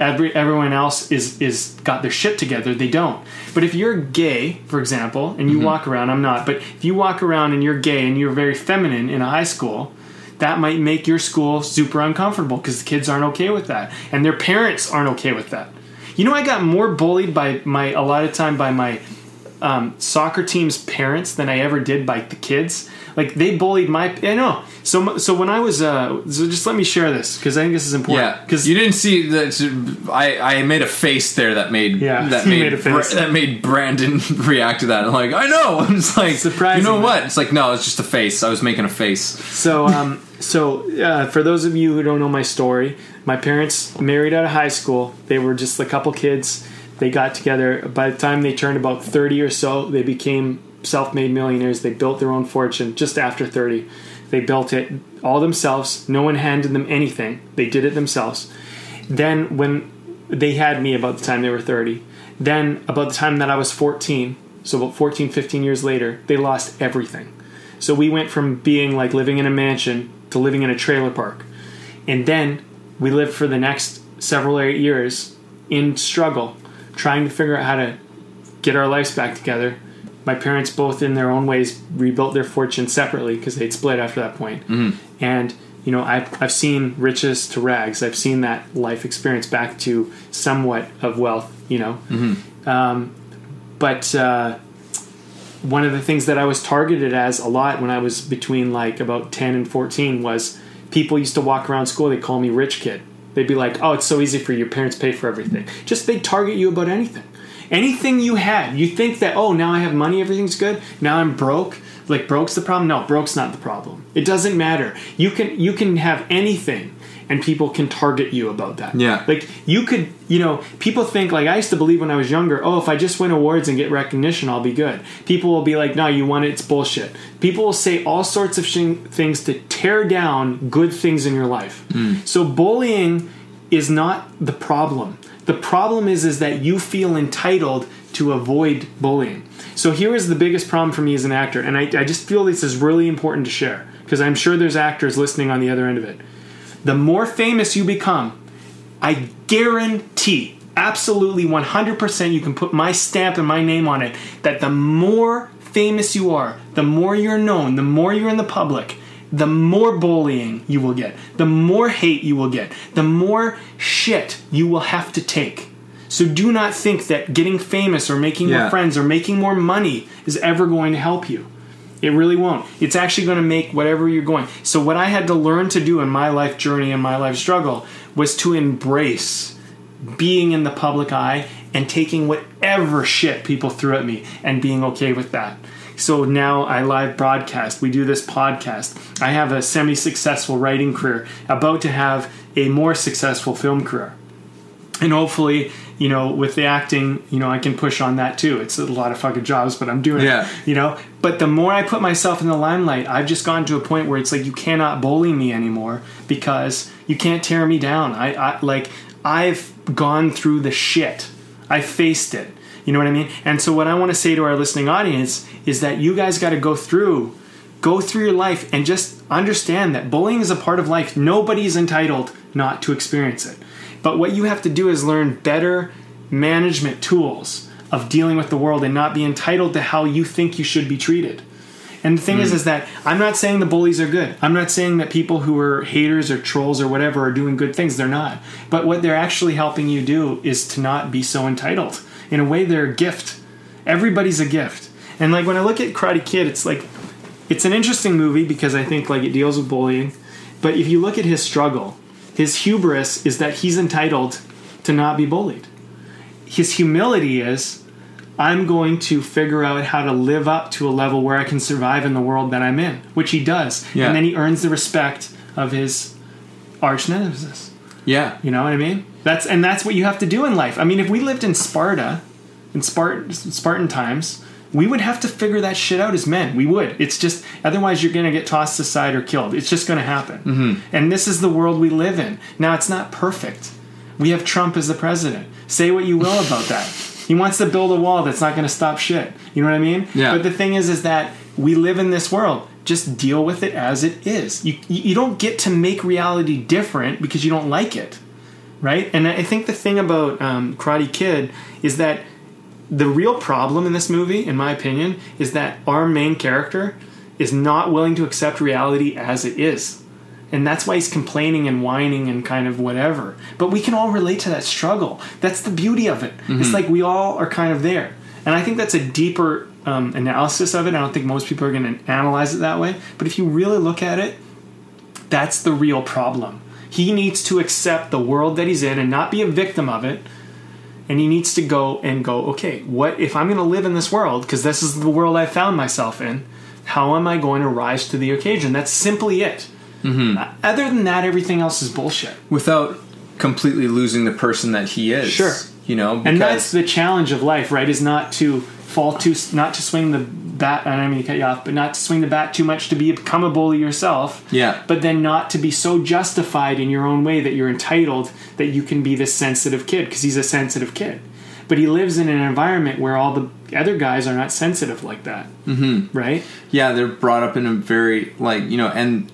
every everyone else is is got their shit together. They don't. But if you're gay, for example, and you mm-hmm. walk around, I'm not, but if you walk around and you're gay and you're very feminine in a high school, that might make your school super uncomfortable because the kids aren't okay with that, and their parents aren't okay with that. You know, I got more bullied by my a lot of time by my um, soccer team's parents than I ever did by the kids. Like they bullied my. I know. So so when I was uh, so just let me share this because I think this is important. Yeah, because you didn't see that. I, I made a face there that made Yeah, that made, made. Bra- that made Brandon react to that. Like, I'm like, I know. just like surprised. You know what? It's like no, it's just a face. I was making a face. So, um, so uh, for those of you who don't know my story, my parents married out of high school. They were just a couple kids. They got together. By the time they turned about thirty or so, they became self-made millionaires. They built their own fortune just after thirty. They built it all themselves. No one handed them anything. They did it themselves. Then, when they had me about the time they were 30, then about the time that I was 14, so about 14, 15 years later, they lost everything. So we went from being like living in a mansion to living in a trailer park. And then we lived for the next several years in struggle, trying to figure out how to get our lives back together. My parents, both in their own ways, rebuilt their fortune separately because they'd split after that point. And you know, I've I've seen riches to rags. I've seen that life experience back to somewhat of wealth. You know, um, but uh, one of the things that I was targeted as a lot when I was between like about ten and fourteen was people used to walk around school. They call me rich kid. They'd be like, "Oh, it's so easy for you. your parents pay for everything." Just they target you about anything, anything you had. You think that oh, now I have money, everything's good. Now I'm broke. Like broke's the problem. No, broke's not the problem. It doesn't matter. You can you can have anything, and people can target you about that. Yeah. Like you could, you know, people think like I used to believe when I was younger, oh, if I just win awards and get recognition, I'll be good. People will be like, no, you won it, it's bullshit. People will say all sorts of sh- things to tear down good things in your life. Mm. So bullying is not the problem. The problem is is that you feel entitled to avoid bullying. So here is the biggest problem for me as an actor, and I, I just feel this is really important to share because I'm sure there's actors listening on the other end of it. The more famous you become, I guarantee, absolutely 100%, you can put my stamp and my name on it, that the more famous you are, the more you're known, the more you're in the public, the more bullying you will get, the more hate you will get, the more shit you will have to take. So do not think that getting famous or making Yeah. more friends or making more money is ever going to help you. It really won't. It's actually going to make whatever you're going. So what I had to learn to do in my life journey and my life struggle was to embrace being in the public eye and taking whatever shit people threw at me and being okay with that. So now I live broadcast. We do this podcast. I have a semi successful writing career, about to have a more successful film career and hopefully you know with the acting you know i can push on that too it's a lot of fucking jobs but i'm doing Yeah. it you know but the more i put myself in the limelight i've just gotten to a point where it's like you cannot bully me anymore because you can't tear me down i, I like i've gone through the shit i faced it you know what i mean and so what i want to say to our listening audience is that you guys got to go through go through your life and just understand that bullying is a part of life. Nobody's entitled not to experience it. But what you have to do is learn better management tools of dealing with the world and not be entitled to how you think you should be treated. And the thing is, hmm. is that I'm not saying the bullies are good. I'm not saying that people who are haters or trolls or whatever are doing good things. They're not. But what they're actually helping you do is to not be so entitled. In a way, they're a gift. Everybody's a gift. And like when I look at Karate Kid, it's like it's an interesting movie because I think like it deals with bullying. But if you look at his struggle, his hubris is that he's entitled to not be bullied. His humility is I'm going to figure out how to live up to a level where I can survive in the world that I'm in, which he does. Yeah. And then he earns the respect of his arch nemesis. Yeah. You know what I mean? That's and that's what you have to do in life. I mean, if we lived in Sparta, in Spartan Spartan times, we would have to figure that shit out as men. We would. It's just otherwise you're going to get tossed aside or killed. It's just going to happen. Mm-hmm. And this is the world we live in. Now it's not perfect. We have Trump as the president. Say what you will about that. He wants to build a wall that's not going to stop shit. You know what I mean? Yeah. But the thing is, is that we live in this world. Just deal with it as it is. You you don't get to make reality different because you don't like it, right? And I think the thing about um, Karate Kid is that the real problem in this movie, in my opinion, is that our main character is not willing to accept reality as it is. And that's why he's complaining and whining and kind of whatever. But we can all relate to that struggle. That's the beauty of it. It's like we all are kind of there. And I think that's a deeper um, analysis of it. I don't think most people are going to analyze it that way. But if you really look at it, that's the real problem. He needs to accept the world that he's in and not be a victim of it and he needs to go and go okay what if i'm going to live in this world because this is the world i found myself in how am i going to rise to the occasion that's simply it mm-hmm. other than that everything else is bullshit Without completely losing the person that he is. Sure. You know, because and that's the challenge of life right is not to fall too not to swing the bat i don't mean to cut you off but not to swing the bat too much to be, become a bully yourself Yeah. but then not to be so justified in your own way that you're entitled that you can be this sensitive kid because he's a sensitive kid but he lives in an environment where all the other guys are not sensitive like that mm-hmm. right yeah, they're brought up in a very like you know, and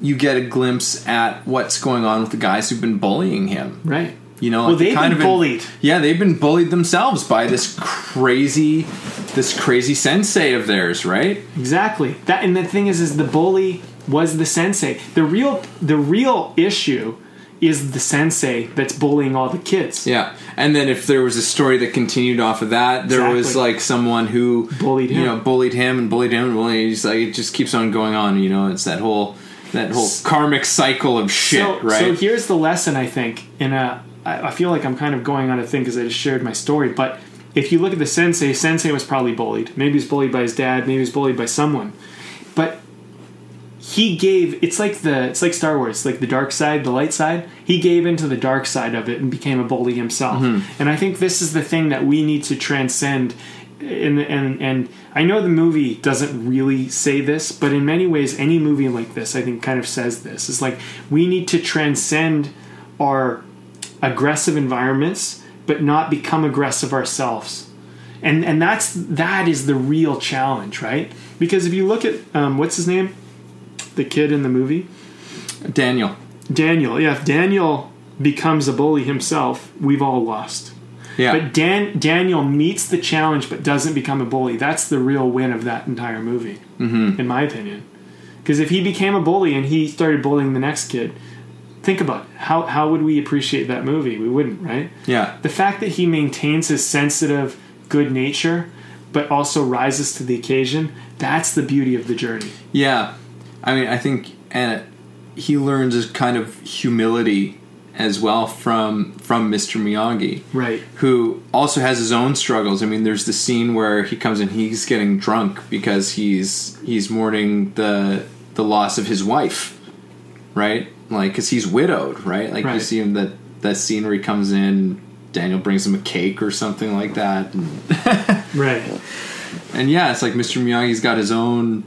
you get a glimpse at what's going on with the guys who've been bullying him. right You know, well they've kind been of bullied Yeah, they've been bullied themselves by this crazy, this crazy sensei of theirs, right? Exactly. That and the thing is is the bully was the sensei. The real the real issue is the sensei that's bullying all the kids. Yeah, and then if there was a story that continued off of that, there was like someone who Bullied him. you know, bullied him and bullied him and bullied. He's like it just keeps on going on. You know, it's that whole that whole karmic cycle of shit, so, right? So here's the lesson I think. In a, I I feel like I'm kind of going on a thing because I just shared my story. But if you look at the sensei, sensei was probably bullied. Maybe he's bullied by his dad. Maybe he's bullied by someone. But he gave. It's like the. It's like Star Wars. Like the dark side, the light side. He gave into the dark side of it and became a bully himself. Mm-hmm. And I think this is the thing that we need to transcend. And, and and I know the movie doesn't really say this, but in many ways, any movie like this, I think, kind of says this. It's like we need to transcend our aggressive environments, but not become aggressive ourselves. And and that's that is the real challenge, right? Because if you look at um, what's his name, the kid in the movie, Daniel. Daniel. Yeah, if Daniel becomes a bully himself, we've all lost. Yeah, But Dan Daniel meets the challenge but doesn't become a bully. That's the real win of that entire movie, mm-hmm. in my opinion. Because if he became a bully and he started bullying the next kid, think about it. how how would we appreciate that movie? We wouldn't, right? yeah, The fact that he maintains his sensitive good nature, but also rises to the occasion. That's the beauty of the journey. yeah. I mean, I think and he learns a kind of humility as well from from Mr. Miyagi. Right. who also has his own struggles. I mean, there's the scene where he comes in, he's getting drunk because he's he's mourning the the loss of his wife, right? Like, because he's widowed, right? Like you see him that that scenery comes in, Daniel brings him a cake or something like that, and, Right. and yeah, it's like Mr. Miyagi's got his own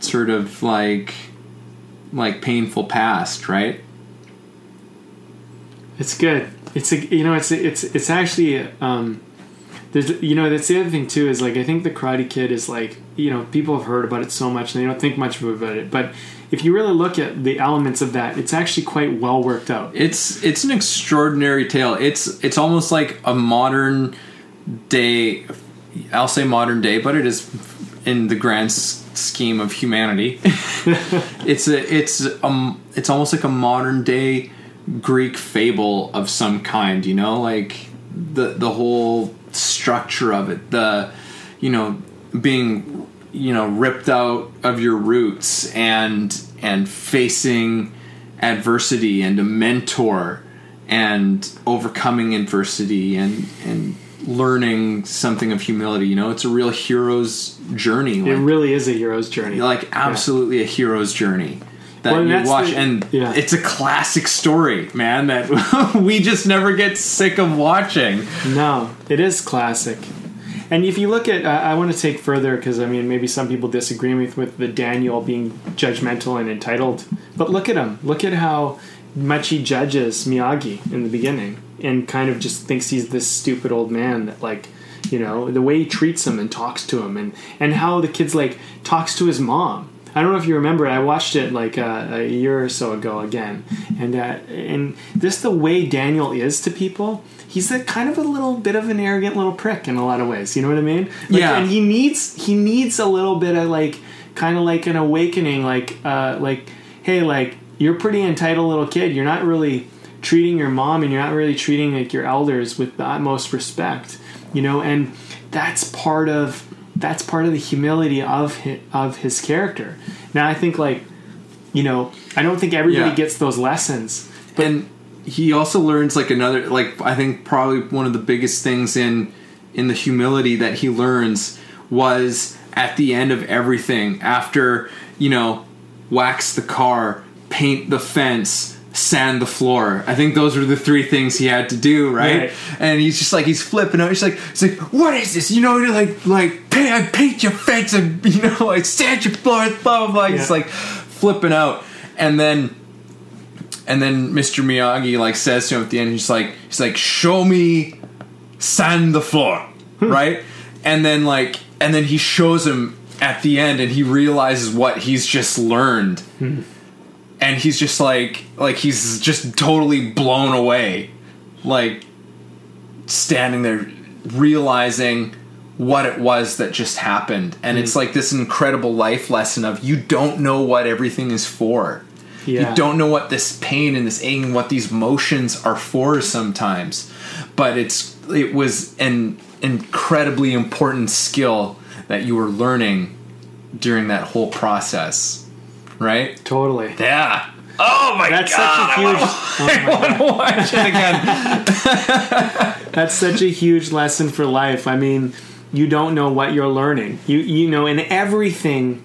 sort of like like painful past, right? It's good. It's a you know it's it's it's actually um there's you know that's the other thing too is like I think the Karate Kid is like you know people have heard about it so much and they don't think much about it. But if you really look at the elements of that, it's actually quite well worked out. It's it's an extraordinary tale. It's it's almost like a modern day. I'll say modern day, but it is in the grand s- scheme of humanity. it's a it's um it's almost like a modern day Greek fable of some kind. You know, like the the whole structure of it. The you know being you know ripped out of your roots and and facing adversity and a mentor and overcoming adversity and and learning something of humility you know it's a real hero's journey It really is a hero's journey. like absolutely a hero's journey that Well, you watch the- and yeah. it's a classic story man that we just never get sick of watching No, it is classic. And if you look at, uh, I want to take further because I mean, maybe some people disagree with with the Daniel being judgmental and entitled, but look at him. Look at how much he judges Miyagi in the beginning, and kind of just thinks he's this stupid old man that like, you know, the way he treats him and talks to him, and and how the kid's like talks to his mom. I don't know if you remember. I watched it like uh, a year or so ago again, and uh, and just the way Daniel is to people, he's a kind of a little bit of an arrogant little prick in a lot of ways. You know what I mean? Like, Yeah. And he needs he needs a little bit of like kind of like an awakening. Like uh, like hey, like you're pretty entitled little kid. You're not really treating your mom and you're not really treating like your elders with the utmost respect. You know, and that's part of that's part of the humility of his, of his character. Now I think like you know I don't think everybody Yeah. gets those lessons. and he also learns like another like i think probably one of the biggest things in in the humility that he learns was at the end of everything after you know wax the car paint the fence sand the floor. I think those were the three things he had to do right, Right. and he's just like he's flipping out. He's like he's like what is this? You know like like pay I paint your fence and you know like sand your floor blah blah blah. He's like flipping out. And then and then Mr. Miyagi like says to him at the end, he's like, he's like, show me sand the floor, hmm. right? And then like, and then he shows him at the end, and he realizes what he's just learned, hmm. and he's just like, like he's just totally blown away, like standing there realizing what it was that just happened, and hmm. it's like this incredible life lesson of you don't know what everything is for Yeah. you don't know what this pain and this ache and what these motions are for sometimes but it's it was an incredibly important skill that you were learning during that whole process right Totally. yeah oh my That's god such a huge. oh I want to watch it again That's such a huge lesson for life. I mean, you don't know what you're learning. You you know, in everything,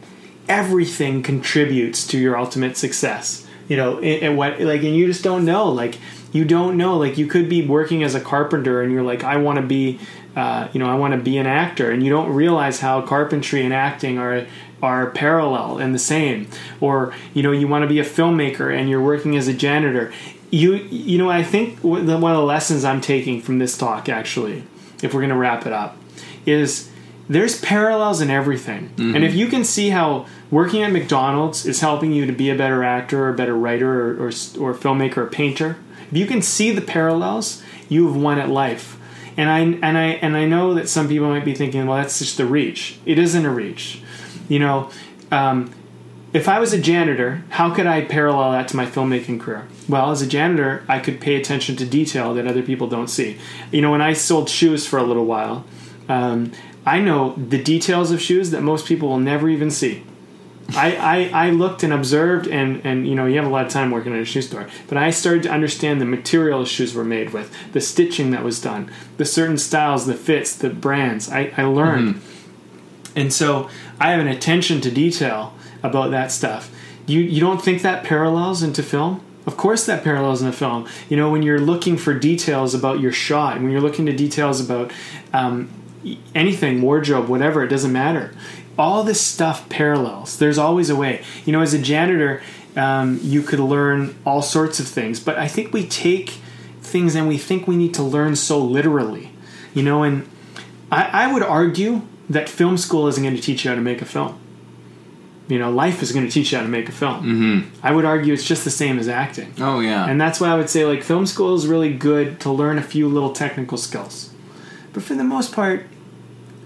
everything contributes to your ultimate success. You know, and, what like, and you just don't know. Like, you don't know. Like, you could be working as a carpenter, and you're like, I want to be, uh, you know, I want to be an actor, and you don't realize how carpentry and acting are are parallel and the same. Or you know, you want to be a filmmaker, and you're working as a janitor. You you know, I think one of the lessons I'm taking from this talk, actually, if we're going to wrap it up, is there's parallels in everything. And if you can see how working at McDonald's is helping you to be a better actor or a better writer or, or, or filmmaker or painter, if you can see the parallels, you have won at life. And I and I and I know that some people might be thinking, well, that's just the reach. It isn't a reach. You know, um, if I was a janitor, how could I parallel that to my filmmaking career? Well, as a janitor, I could pay attention to detail that other people don't see. You know, when I sold shoes for a little while, um, I know the details of shoes that most people will never even see. I, I, I looked and observed, and, and you know, you have a lot of time working at a shoe store, but I started to understand the materials shoes were made with, the stitching that was done, the certain styles, the fits, the brands. I, I learned. And so I have an attention to detail about that stuff. You you don't think that parallels into film? Of course that parallels into film. You know, when you're looking for details about your shot, when you're looking to details about um, anything, wardrobe, whatever, it doesn't matter. All this stuff parallels. There's always a way. You know, as a janitor, um, you could learn all sorts of things, but I think we take things and we think we need to learn so literally. You know, and I, I would argue that film school isn't going to teach you how to make a film. You know, life is going to teach you how to make a film. Mm-hmm. I would argue it's just the same as acting. Oh yeah. And that's why I would say like film school is really good to learn a few little technical skills. But for the most part,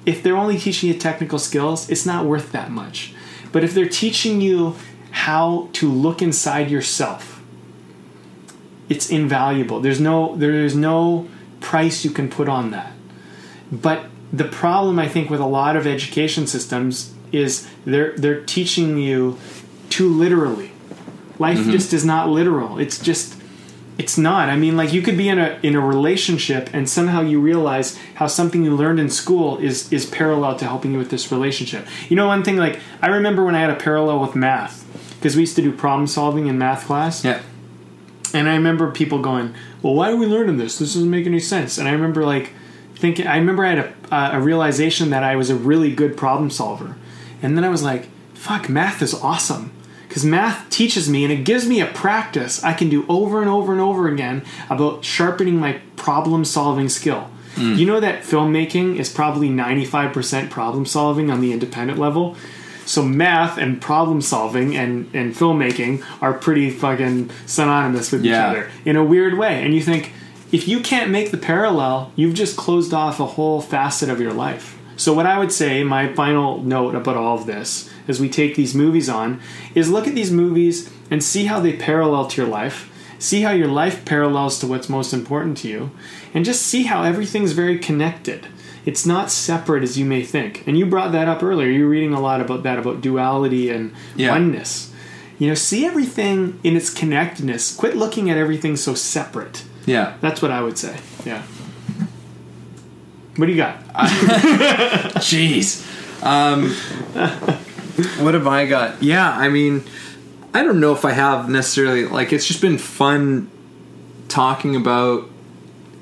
if they're only teaching you technical skills, it's not worth that much. But if they're teaching you how to look inside yourself, it's invaluable. There's no there's no price you can put on that. But the problem I think with a lot of education systems is they're they're teaching you too literally. Life mm-hmm. just is not literal. It's just it's not. I mean, like you could be in a in a relationship and somehow you realize how something you learned in school is is parallel to helping you with this relationship. You know, one thing like I remember when I had a parallel with math because we used to do problem solving in math class. yeah. And I remember people going, "Well, why are we learning this? This doesn't make any sense." And I remember like thinking, I remember I had a, a realization that I was a really good problem solver, and then I was like, "Fuck, math is awesome." Because math teaches me and it gives me a practice I can do over and over and over again about sharpening my problem solving skill. Mm. You know that filmmaking is probably 95% problem solving on the independent level? So math and problem solving and, and filmmaking are pretty fucking synonymous with Yeah. each other in a weird way. And you think if you can't make the parallel, you've just closed off a whole facet of your life. So what I would say, my final note about all of this, as we take these movies on, is look at these movies and see how they parallel to your life. See how your life parallels to what's most important to you, and just see how everything's very connected. It's not separate as you may think. And you brought that up earlier. You're reading a lot about that, about duality and Yeah. oneness. You know, see everything in its connectedness. Quit looking at everything so separate. Yeah. That's what I would say. Yeah. What do you got? Jeez. Um, what have I got? Yeah, I mean, I don't know if I have necessarily. Like, it's just been fun talking about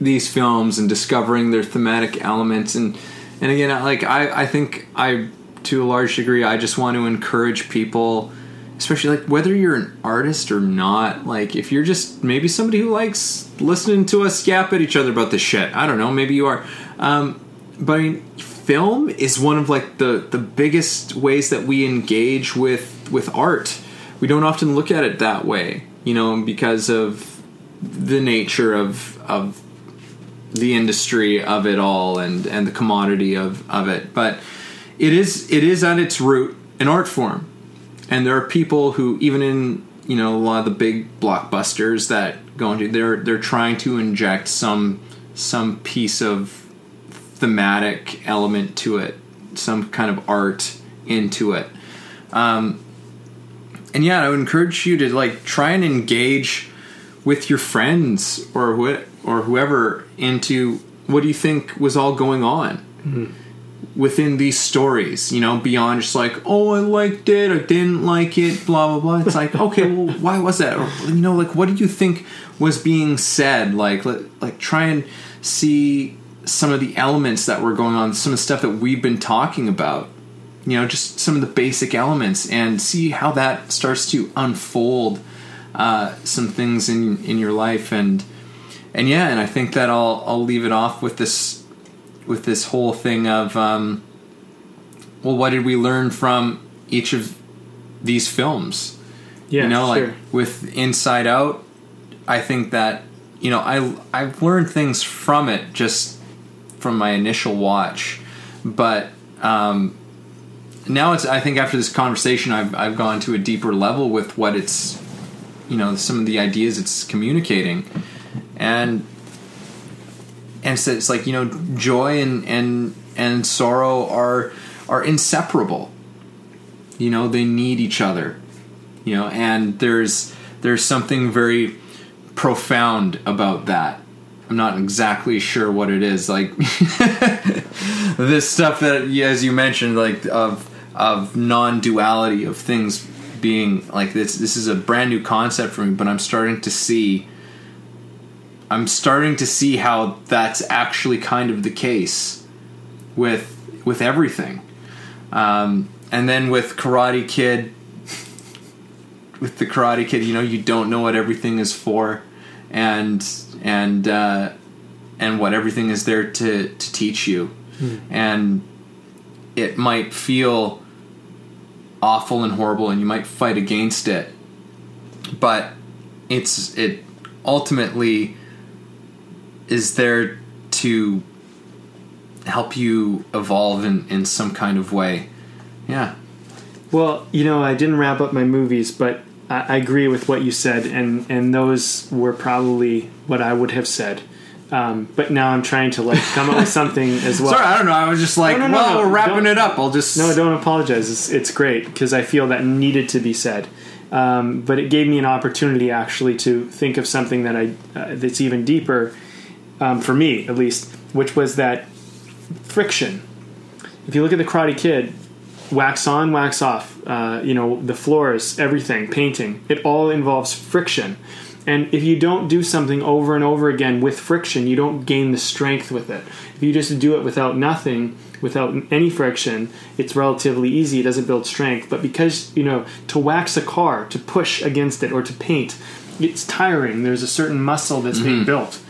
these films and discovering their thematic elements. And and again, like I, I think I, to a large degree, I just want to encourage people. Especially like whether you're an artist or not, like if you're just maybe somebody who likes listening to us yap at each other about this shit. I don't know, maybe you are. Um, but I mean, film is one of like the the biggest ways that we engage with with art. We don't often look at it that way, you know, because of the nature of of the industry of it all and and the commodity of of it. But it is it is at its root an art form, and there are people who even in you know a lot of the big blockbusters that go into they're they're trying to inject some some piece of thematic element to it, some kind of art into it. Um, and yeah, I would encourage you to like try and engage with your friends or wh- or whoever into what do you think was all going on within these stories. You know, beyond just like oh I liked it, I didn't like it, blah blah blah. It's like okay, well why was that? Or you know, like what do you think was being said? Like let, like try and see some of the elements that were going on, some of the stuff that we've been talking about you know just some of the basic elements and see how that starts to unfold uh, some things in in your life and and yeah and I think that I'll I'll leave it off with this with this whole thing of um, well what did we learn from each of these films Yeah, you know sure. like with Inside Out I think that you know I I've learned things from it just from my initial watch. But um, now it's I think after this conversation I've I've gone to a deeper level with what it's you know some of the ideas it's communicating. And and so it's like you know joy and and and sorrow are are inseparable. You know they need each other. You know and there's there's something very profound about that i'm not exactly sure what it is like this stuff that as you mentioned like of of non-duality of things being like this this is a brand new concept for me but i'm starting to see i'm starting to see how that's actually kind of the case with with everything. Um, and then with karate kid with the karate kid you know you don't know what everything is for and and uh, and what everything is there to to teach you. And it might feel awful and horrible and you might fight against it but it's it ultimately is there to help you evolve in, in some kind of way. Yeah. Well, you know, I didn't wrap up my movies, but I, I agree with what you said, and and those were probably what I would have said. Um, but now I'm trying to like come up with something as well. sorry i don't know i was just like No, no, no, well we're wrapping it up i'll just No, don't apologize. It's, it's great because I feel that needed to be said. Um, but it gave me an opportunity actually to think of something that I uh, that's even deeper um, for me at least, which was that friction. If you look at the Karate Kid, wax on, wax off. Uh, you know the floors, everything, painting. It all involves friction. And if you don't do something over and over again with friction, you don't gain the strength with it. If you just do it without nothing, without any friction, it's relatively easy. It doesn't build strength. But because, you know, to wax a car, to push against it, or to paint, it's tiring. There's a certain muscle that's being built.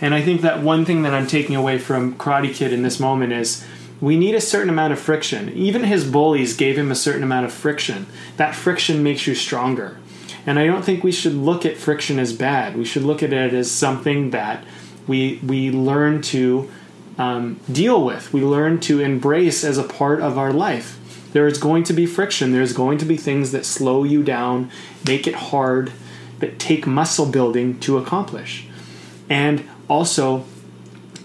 And I think that one thing that I'm taking away from Karate Kid in this moment is we need a certain amount of friction. Even his bullies gave him a certain amount of friction. That friction makes you stronger. And I don't think we should look at friction as bad. We should look at it as something that we we learn to um, deal with. We learn to embrace as a part of our life. There is going to be friction. There's going to be things that slow you down, make it hard, that take muscle building to accomplish. And also,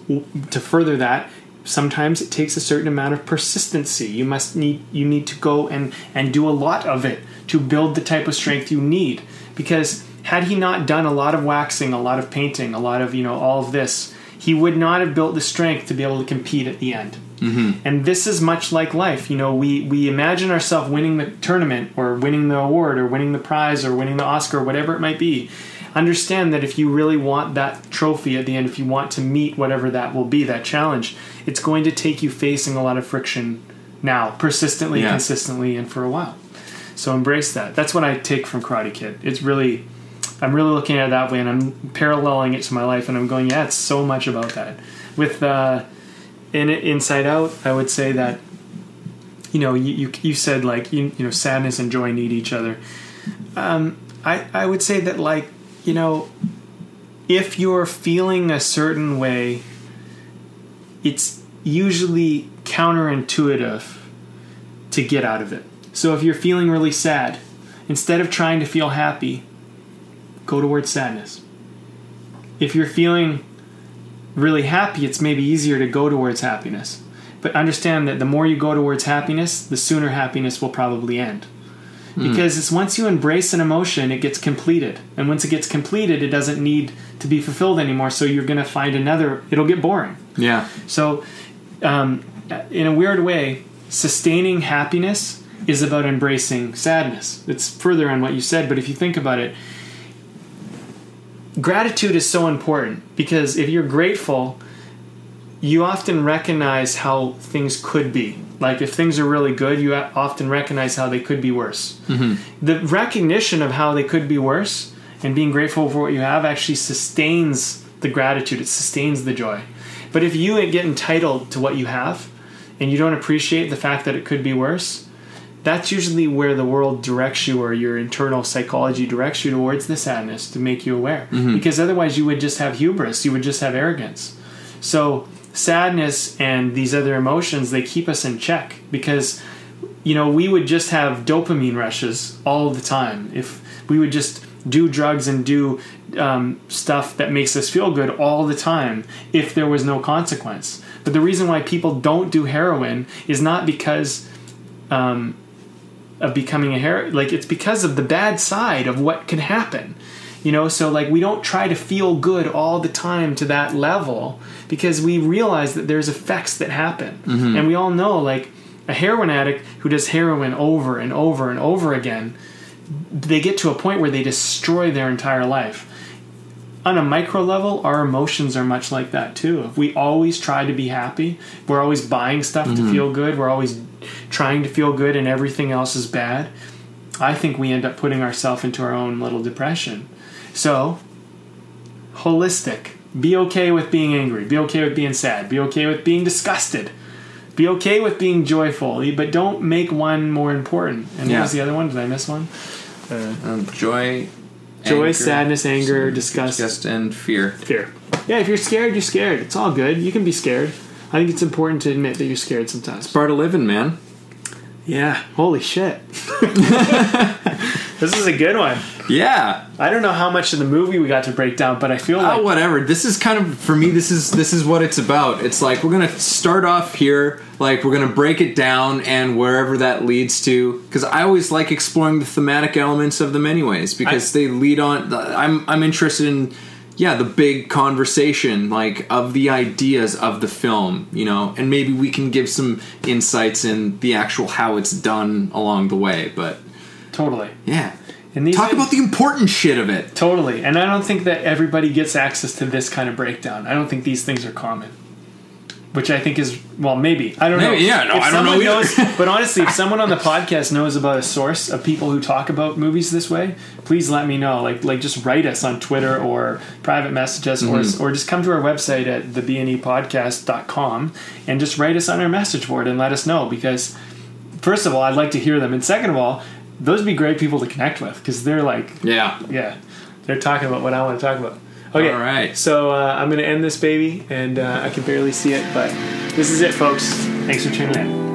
to further that, sometimes it takes a certain amount of persistency. You must need you need to go and and do a lot of it to build the type of strength you need. Because had he not done a lot of waxing, a lot of painting, a lot of you know all of this, he would not have built the strength to be able to compete at the end. Mm-hmm. And this is much like life. You know, we we imagine ourselves winning the tournament or winning the award or winning the prize or winning the Oscar, whatever it might be. Understand that if you really want that trophy at the end, if you want to meet whatever that will be, that challenge, it's going to take you facing a lot of friction now, persistently, Yeah. consistently, and for a while. So embrace that. That's what I take from Karate Kid. It's really, I'm really looking at it that way, and I'm paralleling it to my life, and I'm going, yeah, it's so much about that. With uh, in it, Inside Out, I would say that, you know, you you, you said like you you know sadness and joy need each other. Um, I I would say that like you know, if you're feeling a certain way, it's usually counterintuitive to get out of it. So if you're feeling really sad, instead of trying to feel happy, go towards sadness. If you're feeling really happy, it's maybe easier to go towards happiness. But understand that the more you go towards happiness, the sooner happiness will probably end. Because it's once you embrace an emotion, it gets completed. And once it gets completed, it doesn't need to be fulfilled anymore. So you're going to find another, it'll get boring. yeah So, um, in a weird way, sustaining happiness is about embracing sadness. It's further on what you said, but if you think about it, gratitude is so important because if you're grateful, you often recognize how things could be. Like if things are really good, you often recognize how they could be worse. Mm-hmm. The recognition of how they could be worse and being grateful for what you have actually sustains the gratitude, it sustains the joy. But if you get entitled to what you have and you don't appreciate the fact that it could be worse, that's usually where the world directs you or your internal psychology directs you towards the sadness to make you aware. Mm-hmm. Because otherwise, you would just have hubris, you would just have arrogance. So, sadness and these other emotions, they keep us in check because, you know, we would just have dopamine rushes all the time if we would just do drugs and do um, stuff that makes us feel good all the time if there was no consequence. But the reason why people don't do heroin is not because um, of becoming a hero. Like it's because of the bad side of what can happen. You know, so like we don't try to feel good all the time to that level because we realize that there's effects that happen. Mm-hmm. And we all know like a heroin addict who does heroin over and over and over again, they get to a point where they destroy their entire life. On a micro level, our emotions are much like that too. If we always try to be happy, we're always buying stuff to mm-hmm. feel good, we're always trying to feel good and everything else is bad, I think we end up putting ourselves into our own little depression. So, holistic. Be okay with being angry. Be okay with being sad. Be okay with being disgusted. Be okay with being joyful, but don't make one more important. And Yeah. what was the other one? Did I miss one? Um, joy, Joy, anger, sadness, anger, disgust, disgust, and fear. fear. Yeah, if you're scared, you're scared. It's all good. You can be scared. I think it's important to admit that you're scared sometimes. It's Part of living, man. Yeah. Holy shit. this is a good one. Yeah. I don't know how much of the movie we got to break down, but I feel ah, like Oh, whatever. This is kind of for me. This is this is what it's about. It's like we're gonna start off here, like we're gonna break it down, and wherever that leads to. Because I always like exploring the thematic elements of them, anyways, because I- they lead on. I'm I'm interested in. Yeah, the big conversation, like of the ideas of the film, you know, and maybe we can give some insights in the actual how it's done along the way. But totally. yeah, And these talk about the important shit of it. Totally. And I don't think that everybody gets access to this kind of breakdown. I don't think these things are common. Which I think is well, maybe I don't know. Yeah, no, If I don't know knows- but honestly, if someone on the podcast knows about a source of people who talk about movies this way, please let me know. Like, like just write us on Twitter or private message us, Mm-hmm. or or just come to our website at thebnepodcast.com and just write us on our message board and let us know. Because first of all, I'd like to hear them, and second of all, those would be great people to connect with because they're like Yeah. yeah, they're talking about what I want to talk about. Okay, All right. So uh, I'm going to end this baby, and uh, I can barely see it, but this is it, folks. Thanks for tuning in.